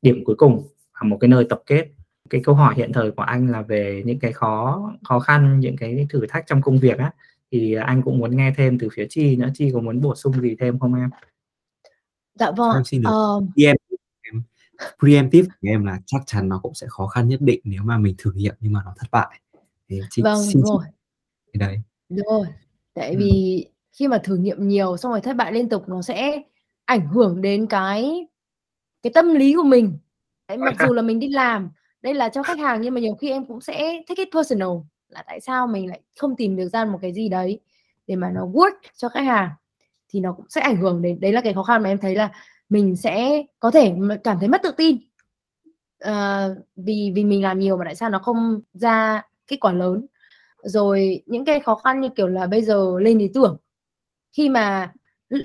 điểm cuối cùng vào một cái nơi tập kết. Cái câu hỏi hiện thời của anh là về những cái khó khó khăn những cái thử thách trong công việc á. Thì anh cũng muốn nghe thêm từ phía chi nữa chi có muốn bổ sung gì thêm không em? Dạ vâng em xin được uh... em. Preemptive của em là chắc chắn nó cũng sẽ khó khăn nhất định nếu mà mình thử nghiệm nhưng mà nó thất bại. Thì chị vâng xin rồi. Chị... đấy rồi. Tại ừ. vì khi mà thử nghiệm nhiều xong rồi thất bại liên tục nó sẽ ảnh hưởng đến cái cái tâm lý của mình. Đấy, mặc dù là mình đi làm đây là cho khách hàng nhưng mà nhiều khi em cũng sẽ take it personal là tại sao mình lại không tìm được ra một cái gì đấy để mà nó work cho khách hàng thì nó cũng sẽ ảnh hưởng đến đấy là cái khó khăn mà em thấy là mình sẽ có thể cảm thấy mất tự tin. Uh, vì vì mình làm nhiều mà tại sao nó không ra kết quả lớn. Rồi những cái khó khăn như kiểu là bây giờ lên ý tưởng khi mà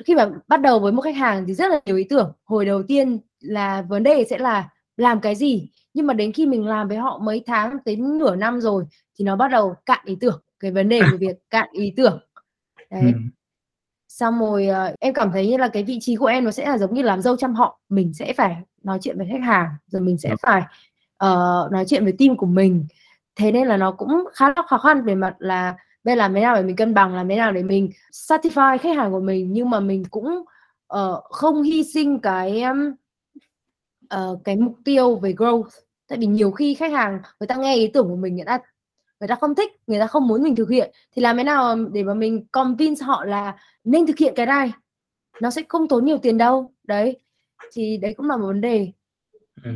khi mà bắt đầu với một khách hàng thì rất là nhiều ý tưởng. Hồi đầu tiên là vấn đề sẽ là làm cái gì? Nhưng mà đến khi mình làm với họ mấy tháng đến nửa năm rồi thì nó bắt đầu cạn ý tưởng cái vấn đề của việc [LAUGHS] cạn ý tưởng. Đấy. Ừ. xong rồi uh, em cảm thấy như là cái vị trí của em nó sẽ là giống như làm dâu chăm họ. Mình sẽ phải nói chuyện với khách hàng rồi mình sẽ ừ. phải uh, nói chuyện với team của mình. Thế nên là nó cũng khá là khó khăn về mặt là đây làm thế nào để mình cân bằng làm thế nào để mình satisfy khách hàng của mình. Nhưng mà mình cũng uh, không hy sinh cái um, uh, cái mục tiêu về growth. Tại vì nhiều khi khách hàng người ta nghe ý tưởng của mình người ta người ta không thích người ta không muốn mình thực hiện. Thì làm thế nào để mà mình convince họ là nên thực hiện cái này? Nó sẽ không tốn nhiều tiền đâu. Đấy. Thì đấy cũng là một vấn đề. Ừ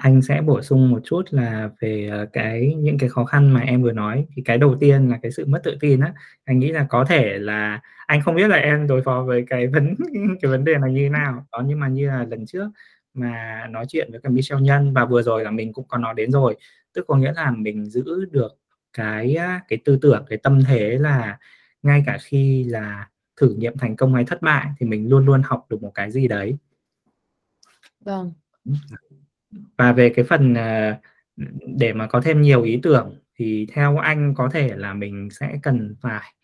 anh sẽ bổ sung một chút là về ờ, cái những cái khó khăn mà em vừa nói. Thì cái đầu tiên là cái sự mất tự tin á. Anh nghĩ là có thể là anh không biết là em đối phó với cái vấn [LAUGHS] cái vấn đề này như thế nào. Đó nhưng mà như là lần trước mà nói chuyện với cả Michelle Nhân và vừa rồi là mình cũng có nói đến rồi. Tức có nghĩa là mình giữ được cái cái tư tưởng cái tâm thế là ngay cả khi là thử nghiệm thành công hay thất bại thì mình luôn luôn học được một cái gì đấy. Vâng và về cái phần ờ, để mà có thêm nhiều ý tưởng thì theo anh có thể là mình sẽ cần phải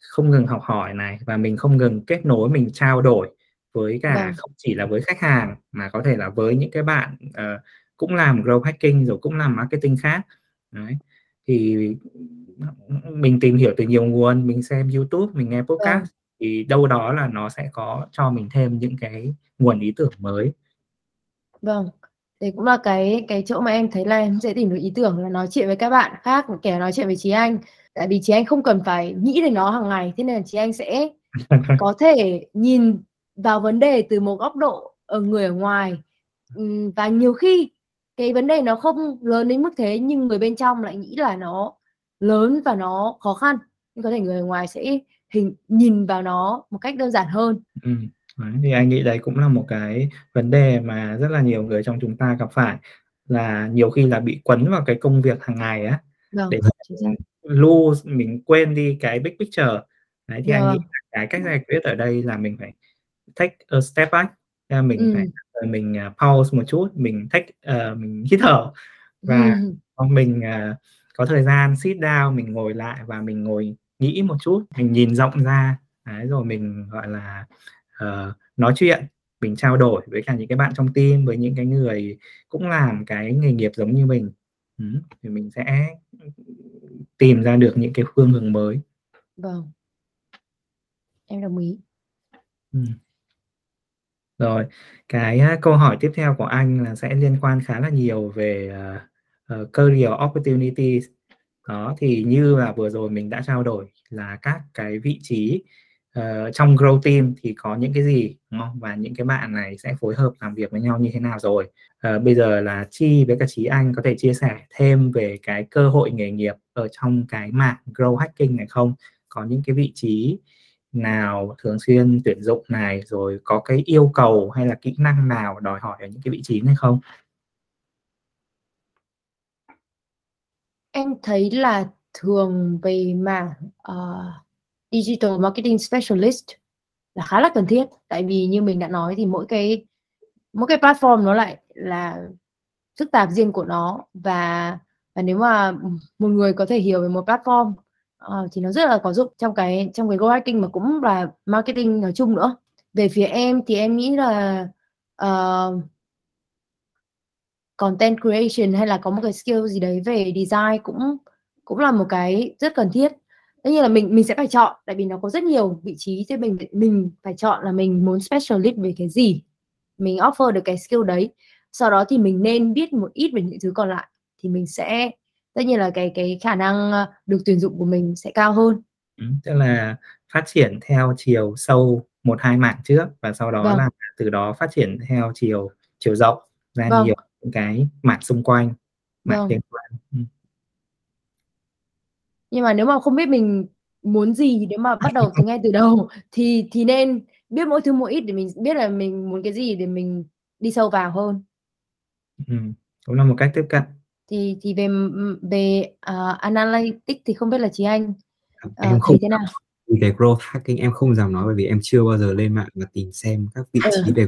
không ngừng học hỏi này và mình không ngừng kết nối mình trao đổi với cả vâng. không chỉ là với khách hàng mà có thể là với những cái bạn uh, cũng làm growth hacking rồi cũng làm marketing khác đấy thì mình tìm hiểu từ nhiều nguồn mình xem YouTube mình nghe podcast vâng. thì đâu đó là nó sẽ có cho mình thêm những cái nguồn ý tưởng mới vâng Đấy cũng là cái cái chỗ mà em thấy là em sẽ tìm được ý tưởng là nói chuyện với các bạn khác, kể nói chuyện với Chí Anh. Tại vì Chí Anh không cần phải nghĩ đến nó hàng ngày, thế nên là Chí Anh sẽ [LAUGHS] có thể nhìn vào vấn đề từ một góc độ ở người ở ngoài. và nhiều khi cái vấn đề nó không lớn đến mức thế nhưng người bên trong lại nghĩ là nó lớn và nó khó khăn. Nhưng có thể người ở ngoài sẽ hình nhìn vào nó một cách đơn giản hơn. Ừm. Đấy, thì anh nghĩ đấy cũng là một cái vấn đề mà rất là nhiều người trong chúng ta gặp phải là nhiều khi là bị quấn vào cái công việc hàng ngày á vâng, để lose mình quên đi cái big picture đấy thì vâng. anh nghĩ cái cách giải quyết ở đây là mình phải take a step back mình ừ. phải mình uh, pause một chút mình take uh, mình hít thở và ừ. mình uh, có thời gian sit down mình ngồi lại và mình ngồi nghĩ một chút mình nhìn rộng ra đấy, rồi mình gọi là uh, nói chuyện mình trao đổi với cả những cái bạn trong team với những cái người cũng làm cái nghề nghiệp giống như mình. Ừ, thì mình sẽ tìm ra được những cái phương hướng mới. Vâng. Em đồng ý. Ừ. rồi cái uh, câu hỏi tiếp theo của anh là sẽ liên quan khá là nhiều về uh, uh, career opportunities. Đó thì như là vừa rồi mình đã trao đổi là các cái vị trí uh, trong grow team thì có những cái gì đúng không? và những cái bạn này sẽ phối hợp làm việc với nhau như thế nào rồi? Uh, bây giờ là chi với cả trí anh có thể chia sẻ thêm về cái cơ hội nghề nghiệp ở trong cái mạng grow hacking này không? Có những cái vị trí nào thường xuyên tuyển dụng này rồi có cái yêu cầu hay là kỹ năng nào đòi hỏi ở những cái vị trí này không? Em thấy là thường về mảng uh, ờ, digital marketing specialist là khá là cần thiết. Tại vì như mình đã nói thì mỗi cái mỗi cái platform nó lại là phức tạp riêng của nó và và nếu mà một người có thể hiểu về một platform uh, thì nó rất là có dụng trong cái trong cái go hacking mà cũng là marketing nói chung nữa. Về phía em thì em nghĩ là uh, content creation hay là có một cái skill gì đấy về design cũng cũng là một cái rất cần thiết tất nhiên là mình mình sẽ phải chọn tại vì nó có rất nhiều vị trí thì mình mình phải chọn là mình muốn specialist về cái gì mình offer được cái skill đấy sau đó thì mình nên biết một ít về những thứ còn lại thì mình sẽ tất nhiên là cái cái khả năng ờ, được tuyển dụng của mình sẽ cao hơn ừ, tức là phát triển theo chiều sâu một hai mảng trước và sau đó vâng. là từ đó phát triển theo chiều chiều rộng ra vâng. nhiều những cái mảng xung quanh mảng vâng. liên quan ừ nhưng mà nếu mà không biết mình muốn gì nếu mà bắt đầu từ ngay từ đầu [LAUGHS] thì thì nên biết mỗi thứ một ít để mình biết là mình muốn cái gì để mình đi sâu vào hơn. Ừm, cũng là một cách tiếp cận. Thì thì về về, ờ, analytics thì không biết là chị Anh, Em ờ, không thế nào? về growth hacking em không dám nói bởi vì em chưa bao giờ lên mạng và tìm xem các vị Ừ. trí về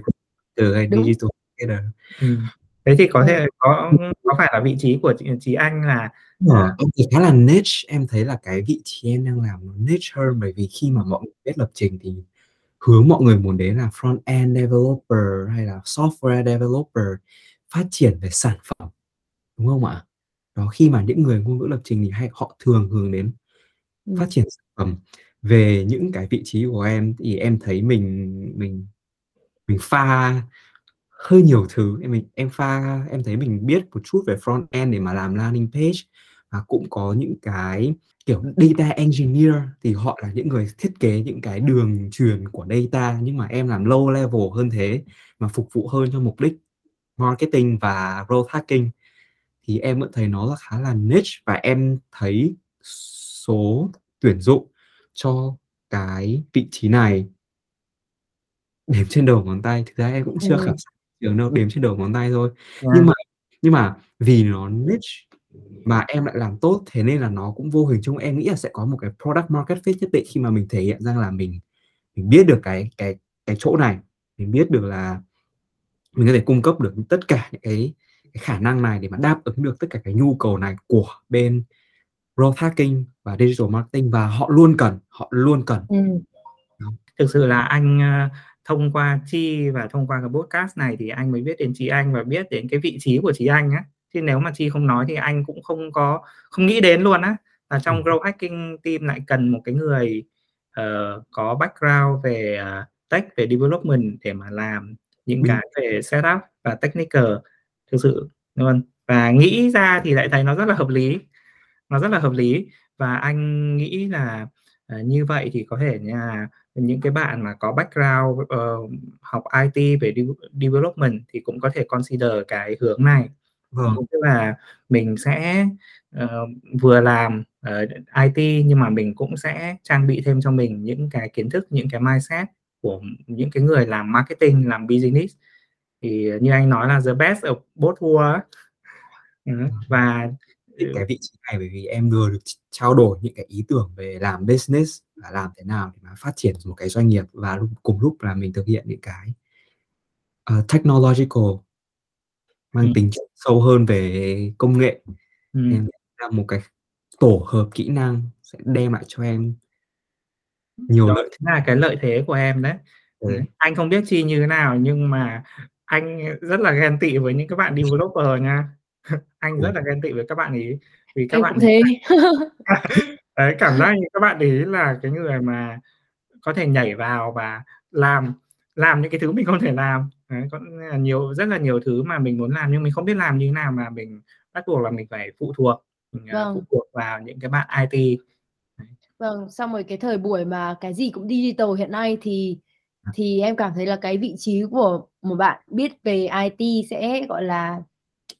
growth hay Đúng. digital marketer. Ừm. Thế thì có Ừ. thể có có phải là vị trí của chị chị Anh là Ờ, à, em thì khá là niche, em thấy là cái vị trí em đang làm nó niche hơn bởi vì khi mà mọi người biết lập trình thì hướng mọi người muốn đến là front end developer hay là software developer, phát triển về sản phẩm, đúng không ạ? Đó, khi mà những người ngôn ngữ lập trình thì hay họ thường hướng đến phát Ừm. triển sản phẩm. Về những cái vị trí của em thì em thấy mình mình mình pha hơi nhiều thứ, em mình em pha em thấy mình biết một chút về front end để mà làm landing page và cũng có những cái, kiểu, data engineer thì họ là những người thiết kế những cái đường truyền của data, nhưng mà em làm low level hơn thế, mà phục vụ hơn cho mục đích marketing và growth hacking. Thì em vẫn thấy nó là khá là niche và em thấy số tuyển dụng cho cái vị trí này đếm trên đầu ngón tay, thực ra em cũng chưa khảo Ừm. sát trường đâu, đếm trên đầu ngón tay thôi. Yeah. Nhưng mà nhưng mà vì nó niche mà em lại làm tốt, thế nên là nó cũng vô hình chung em nghĩ là sẽ có một cái product market fit nhất định khi mà mình thể hiện rằng là mình mình biết được cái cái cái chỗ này, mình biết được là mình có thể cung cấp được tất cả những cái cái khả năng này để mà đáp ứng được tất cả cái nhu cầu này của bên growth hacking và digital marketing và họ luôn cần, họ luôn cần. Đó. Thực sự là anh, ơ, thông qua Chi và thông qua cái podcast này thì anh mới biết đến chị Anh và biết đến cái vị trí của chị Anh á. Chứ nếu mà Chi không nói thì anh cũng không có không nghĩ đến luôn á, là trong Ừm. growth hacking team lại cần một cái người, ờ, có background về, à, tech, về development để mà làm những cái về setup và technical, thực sự luôn. Và nghĩ ra thì lại thấy nó rất là hợp lý, nó rất là hợp lý. Và anh nghĩ là, ờ, như vậy thì có thể là những cái bạn mà có background, ờ, học IT về dev development thì cũng có thể consider cái hướng này. Vâng. Tức là mình sẽ, ờ, vừa làm, ờ, IT nhưng mà mình cũng sẽ trang bị thêm cho mình những cái kiến thức, những cái mindset của những cái người làm marketing, làm business. Thì như anh nói là the best of both world á. Ừm, Ừm. và Thích ừ. cái vị trí này bởi vì em vừa được trao đổi những cái ý tưởng về làm business là làm thế nào để mà phát triển một cái doanh nghiệp và lúc cùng lúc là mình thực hiện những cái, ờ, technological mang Ừm. tính sâu hơn về công nghệ. Ừm. Em là một cái tổ hợp kỹ năng sẽ đem lại cho em nhiều Đó lợi thế. là cái lợi thế của em đấy. Đấy, Đấy. anh không biết Chi như thế nào nhưng mà anh rất là ghen tị với những cái bạn developer nha. [LAUGHS] Anh rất là ghen tị với các bạn ấy, vì các Em bạn cũng thế. [LAUGHS] [LAUGHS] đấy, cảm giác như các bạn ấy là cái người mà có thể nhảy vào và làm làm những cái thứ mình không thể làm. Đấy, có nhiều rất là nhiều thứ mà mình muốn làm nhưng mình không biết làm như thế nào mà mình bắt buộc là mình phải phụ thuộc, mình, phụ Vâng. thuộc vào những cái bạn IT. Đấy. Vâng, xong rồi cái thời buổi mà cái gì cũng digital hiện nay thì À. thì em cảm thấy là cái vị trí của một bạn biết về IT sẽ, gọi là,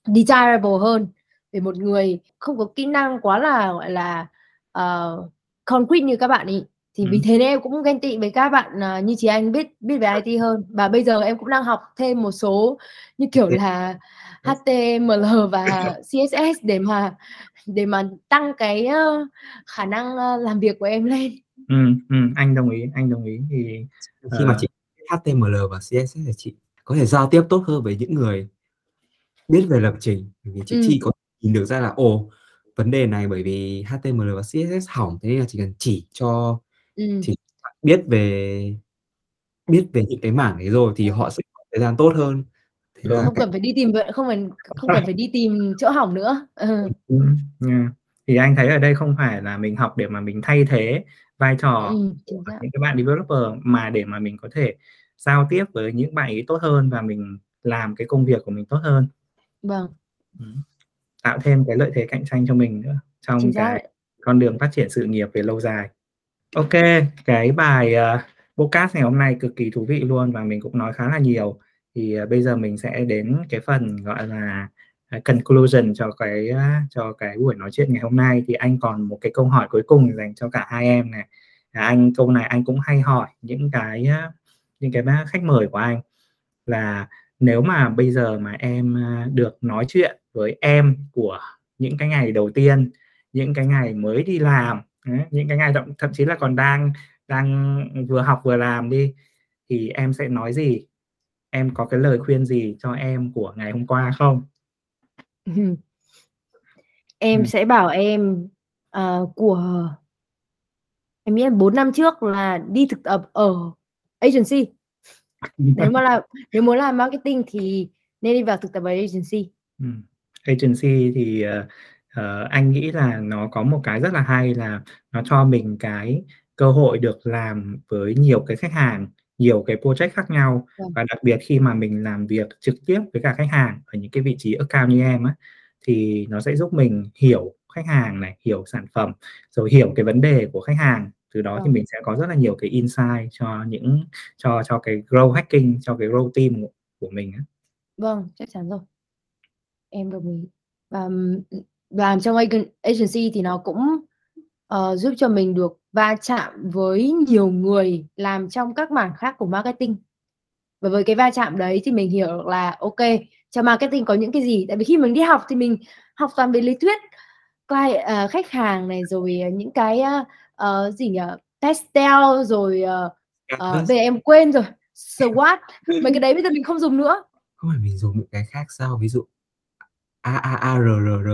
desirable hơn về một người không có kỹ năng quá là, gọi là, ờ, concrete như các bạn ấy. Thì vì Ừm. thế nên em cũng ghen tị với các bạn, ờ, như chị Anh biết biết về IT hơn. Và bây giờ em cũng đang học thêm một số như kiểu là HTML và CSS để mà để mà tăng cái, ơ, khả năng, ơ, làm việc của em lên. Ừm, ừm, anh đồng ý, anh đồng ý. Thì, Khi mà ờ chị HTML và CSS thì chị có thể giao tiếp tốt hơn với những người biết về lập trình. Vì chị Ừm. Chi có nhìn được ra là, ồ, vấn đề này bởi vì HTML và CSS hỏng, thế nên là chỉ cần chỉ cho Ừm. chỉ biết về biết về những cái mảng đấy rồi thì họ sẽ có thời gian tốt hơn. Thế là Không cái cần phải đi tìm không cần không cần phải đi tìm chỗ hỏng nữa. Ừm, yeah. Thì anh thấy ở đây không phải là mình học để mà mình thay thế vai trò chính của những cái bạn developer mà để mà mình có thể giao tiếp với những bạn ấy tốt hơn và mình làm cái công việc của mình tốt hơn. Vâng. Ừm. Tạo thêm cái lợi thế cạnh tranh cho mình nữa trong Chính xác cái đấy. con đường phát triển sự nghiệp về lâu dài. Kê, cái bài, ờ, podcast ngày hôm nay cực kỳ thú vị luôn và mình cũng nói khá là nhiều. Thì, ờ, bây giờ mình sẽ đến cái phần, gọi là, conclusion cho cái cho cái buổi nói chuyện ngày hôm nay thì anh còn một cái câu hỏi cuối cùng dành cho cả hai em này anh câu này anh cũng hay hỏi những cái những cái khách mời của anh là nếu mà bây giờ mà em được nói chuyện với em của những cái ngày đầu tiên những cái ngày mới đi làm những cái ngày thậm, thậm chí là còn đang đang vừa học vừa làm đi thì em sẽ nói gì? Em có cái lời khuyên gì cho em của ngày hôm qua không? [LAUGHS] Em ừ. sẽ bảo em uh, của em nghĩ là 4 năm trước là đi thực tập ở agency nếu mà [LAUGHS] là nếu muốn làm marketing thì nên đi vào thực tập ở agency ừ. agency thì uh, uh, anh nghĩ là nó có một cái rất là hay là nó cho mình cái cơ hội được làm với nhiều cái khách hàng nhiều cái project khác nhau ừ. và đặc biệt khi mà mình làm việc trực tiếp với cả khách hàng ở những cái vị trí ở cao như em á thì nó sẽ giúp mình hiểu khách hàng này hiểu sản phẩm rồi hiểu cái vấn đề của khách hàng từ đó thì mình sẽ có rất là nhiều cái insight cho những cho cho cái grow hacking cho cái grow team của, của mình á. Vâng chắc chắn rồi. Em đồng ý. Và làm trong agency thì nó cũng uh, giúp cho mình được va chạm với nhiều người làm trong các mảng khác của marketing. Và với cái va chạm đấy thì mình hiểu là ok cho marketing có những cái gì? Tại vì khi mình đi học thì mình học toàn về lý thuyết client, uh, ờ, khách hàng này rồi những cái uh, gì nhỉ? Testel rồi uh, uh, về em quên rồi SWOT mấy cái đấy bây giờ mình không dùng nữa. Không phải mình dùng những cái khác sao? Ví dụ a a a r r r.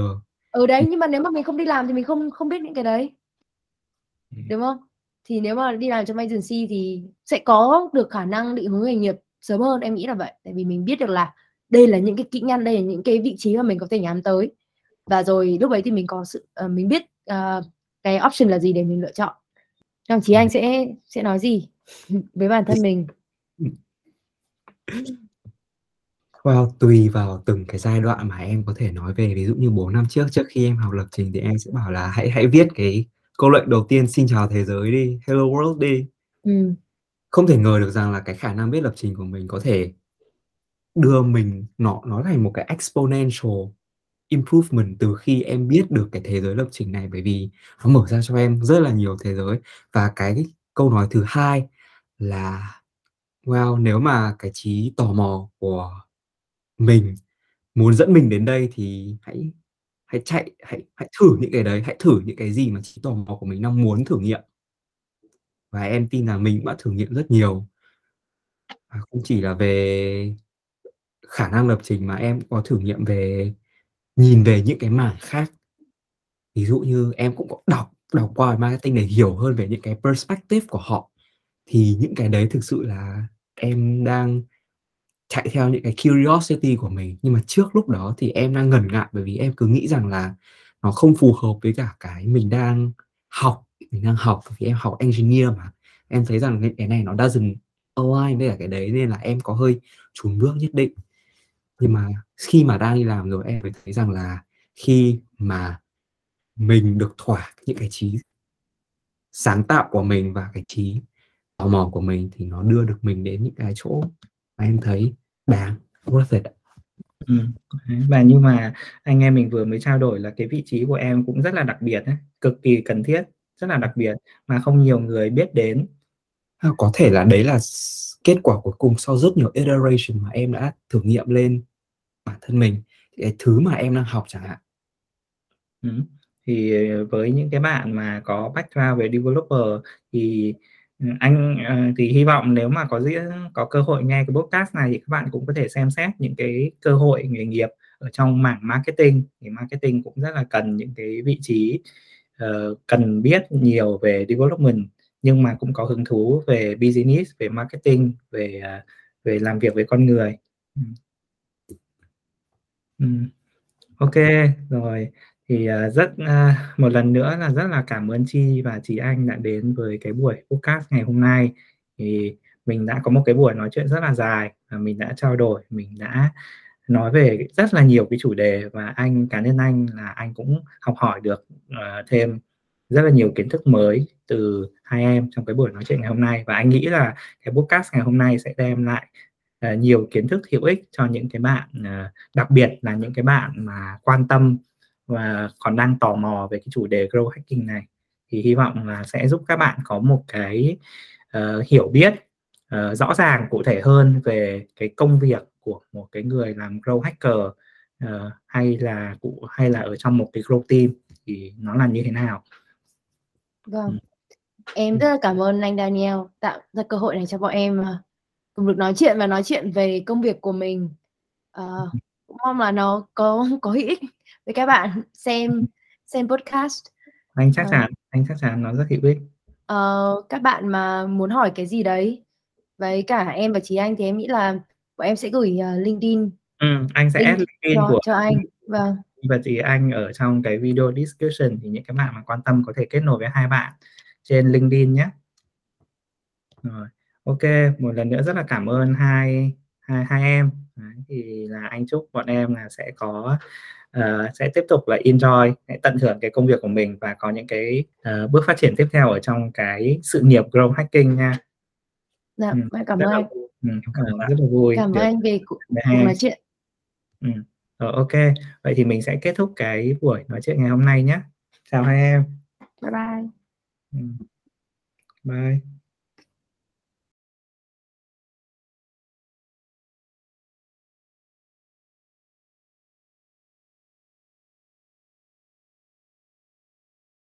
Ừ đấy nhưng mà nếu mà mình không đi làm thì mình không không biết những cái đấy. Đúng không? Thì nếu mà đi làm trong agency thì sẽ có được khả năng định hướng nghề nghiệp sớm hơn em nghĩ là vậy. Tại vì mình biết được là đây là những cái kỹ năng đây là những cái vị trí mà mình có thể nhắm tới. Và rồi lúc ấy thì mình có sự uh, mình biết uh, cái option là gì để mình lựa chọn? Đồng chí anh sẽ sẽ nói gì [LAUGHS] với bản thân mình? [LAUGHS] Well, tùy vào từng cái giai đoạn mà em có thể nói về. Ví dụ như 4 năm trước trước khi em học lập trình thì em sẽ bảo là hãy hãy viết cái câu lệnh đầu tiên xin chào thế giới đi hello world đi. Ừ. không thể ngờ được rằng là cái khả năng viết lập trình của mình có thể đưa mình nó nó thành một cái exponential improvement từ khi em biết được cái thế giới lập trình này, bởi vì nó mở ra cho em rất là nhiều thế giới. Và cái câu nói thứ hai là well nếu mà cái trí tò mò của mình muốn dẫn mình đến đây thì hãy hãy chạy, hãy hãy thử những cái đấy, hãy thử những cái gì mà trí tò mò của mình đang muốn thử nghiệm. Và em tin là mình đã thử nghiệm rất nhiều. Và không chỉ là về khả năng lập trình mà em có thử nghiệm về nhìn về những cái mảng khác. Ví dụ như em cũng có đọc đọc qua marketing để hiểu hơn về những cái perspective của họ. Thì những cái đấy thực sự là em đang chạy theo những cái curiosity của mình. Nhưng mà trước lúc đó thì em đang ngần ngại bởi vì em cứ nghĩ rằng là nó không phù hợp với cả cái mình đang học, mình đang học, vì em học engineer mà. Em thấy rằng cái này nó doesn't align với cả cái đấy nên là em có hơi chùn bước nhất định nhưng mà khi mà đang đi làm rồi em mới thấy rằng là khi mà mình được thỏa những cái trí sáng tạo của mình và cái trí tò mò của mình thì nó đưa được mình đến những cái chỗ mà em thấy đáng worth it ừ. và nhưng mà anh em mình vừa mới trao đổi là cái vị trí của em cũng rất là đặc biệt ấy, cực kỳ cần thiết rất là đặc biệt mà không nhiều người biết đến à, có thể là đấy là kết quả cuối cùng sau rất nhiều iteration mà em đã thử nghiệm lên bản thân mình cái thứ mà em đang học chẳng hạn ừ. thì với những cái bạn mà có background về developer thì ừ, anh ờ, thì hy vọng nếu mà có diễn có cơ hội nghe cái podcast này thì các bạn cũng có thể xem xét những cái cơ hội nghề nghiệp ở trong mảng marketing thì marketing cũng rất là cần những cái vị trí uh, cần biết nhiều về development nhưng mà cũng có hứng thú về business về marketing về à, về làm việc với con người. Ừ. Ừ. Ok rồi. Thì à, rất à, một lần nữa là rất là cảm ơn Chi và chị Anh đã đến với cái buổi podcast ngày hôm nay. Thì mình đã có một cái buổi nói chuyện rất là dài và mình đã trao đổi mình đã nói về rất là nhiều cái chủ đề và anh cá nhân anh là anh cũng học hỏi được uh, thêm rất là nhiều kiến thức mới từ hai em trong cái buổi nói chuyện ngày hôm nay. Và anh nghĩ là cái podcast ngày hôm nay sẽ đem lại uh, nhiều kiến thức hữu ích cho những cái bạn uh, đặc biệt là những cái bạn mà quan tâm và còn đang tò mò về cái chủ đề grow hacking này. Thì hy vọng là sẽ giúp các bạn có một cái uh, hiểu biết uh, rõ ràng cụ thể hơn về cái công việc của một cái người làm grow hacker uh, hay là cụ hay là ở trong một cái grow team. Thì nó là như thế nào? Vâng. Ừ. em rất là cảm ơn anh Daniel tạo ra cơ hội này cho bọn em cùng được nói chuyện và nói chuyện về công việc của mình. Uh, mong là nó có có ích với các bạn xem xem podcast. Anh chắc chắn uh, anh chắc chắn nó rất hữu ích. Uh, các bạn mà muốn hỏi cái gì đấy với cả em và chị anh thì em nghĩ là bọn em sẽ gửi uh, LinkedIn. Ừ, anh sẽ add LinkedIn cho, của cho anh vâng. Và chị anh ở trong cái video description thì những cái bạn mà quan tâm có thể kết nối với hai bạn trên LinkedIn nhé. Rồi ok một lần nữa rất là cảm ơn hai hai hai em. Đấy, thì là anh chúc bọn em là sẽ có uh, sẽ tiếp tục là enjoy tận hưởng cái công việc của mình và có những cái uh, bước phát triển tiếp theo ở trong cái sự nghiệp grow hacking nha. Dạ ừ, cảm ơn. anh ừ, rất là vui. Cảm ơn anh vì cuộc nói chuyện. Ừ. Rồi, ok. Vậy thì mình sẽ kết thúc cái buổi nói chuyện ngày hôm nay nhé. Chào hai em. Bye bye. ừ. Ừ. bye.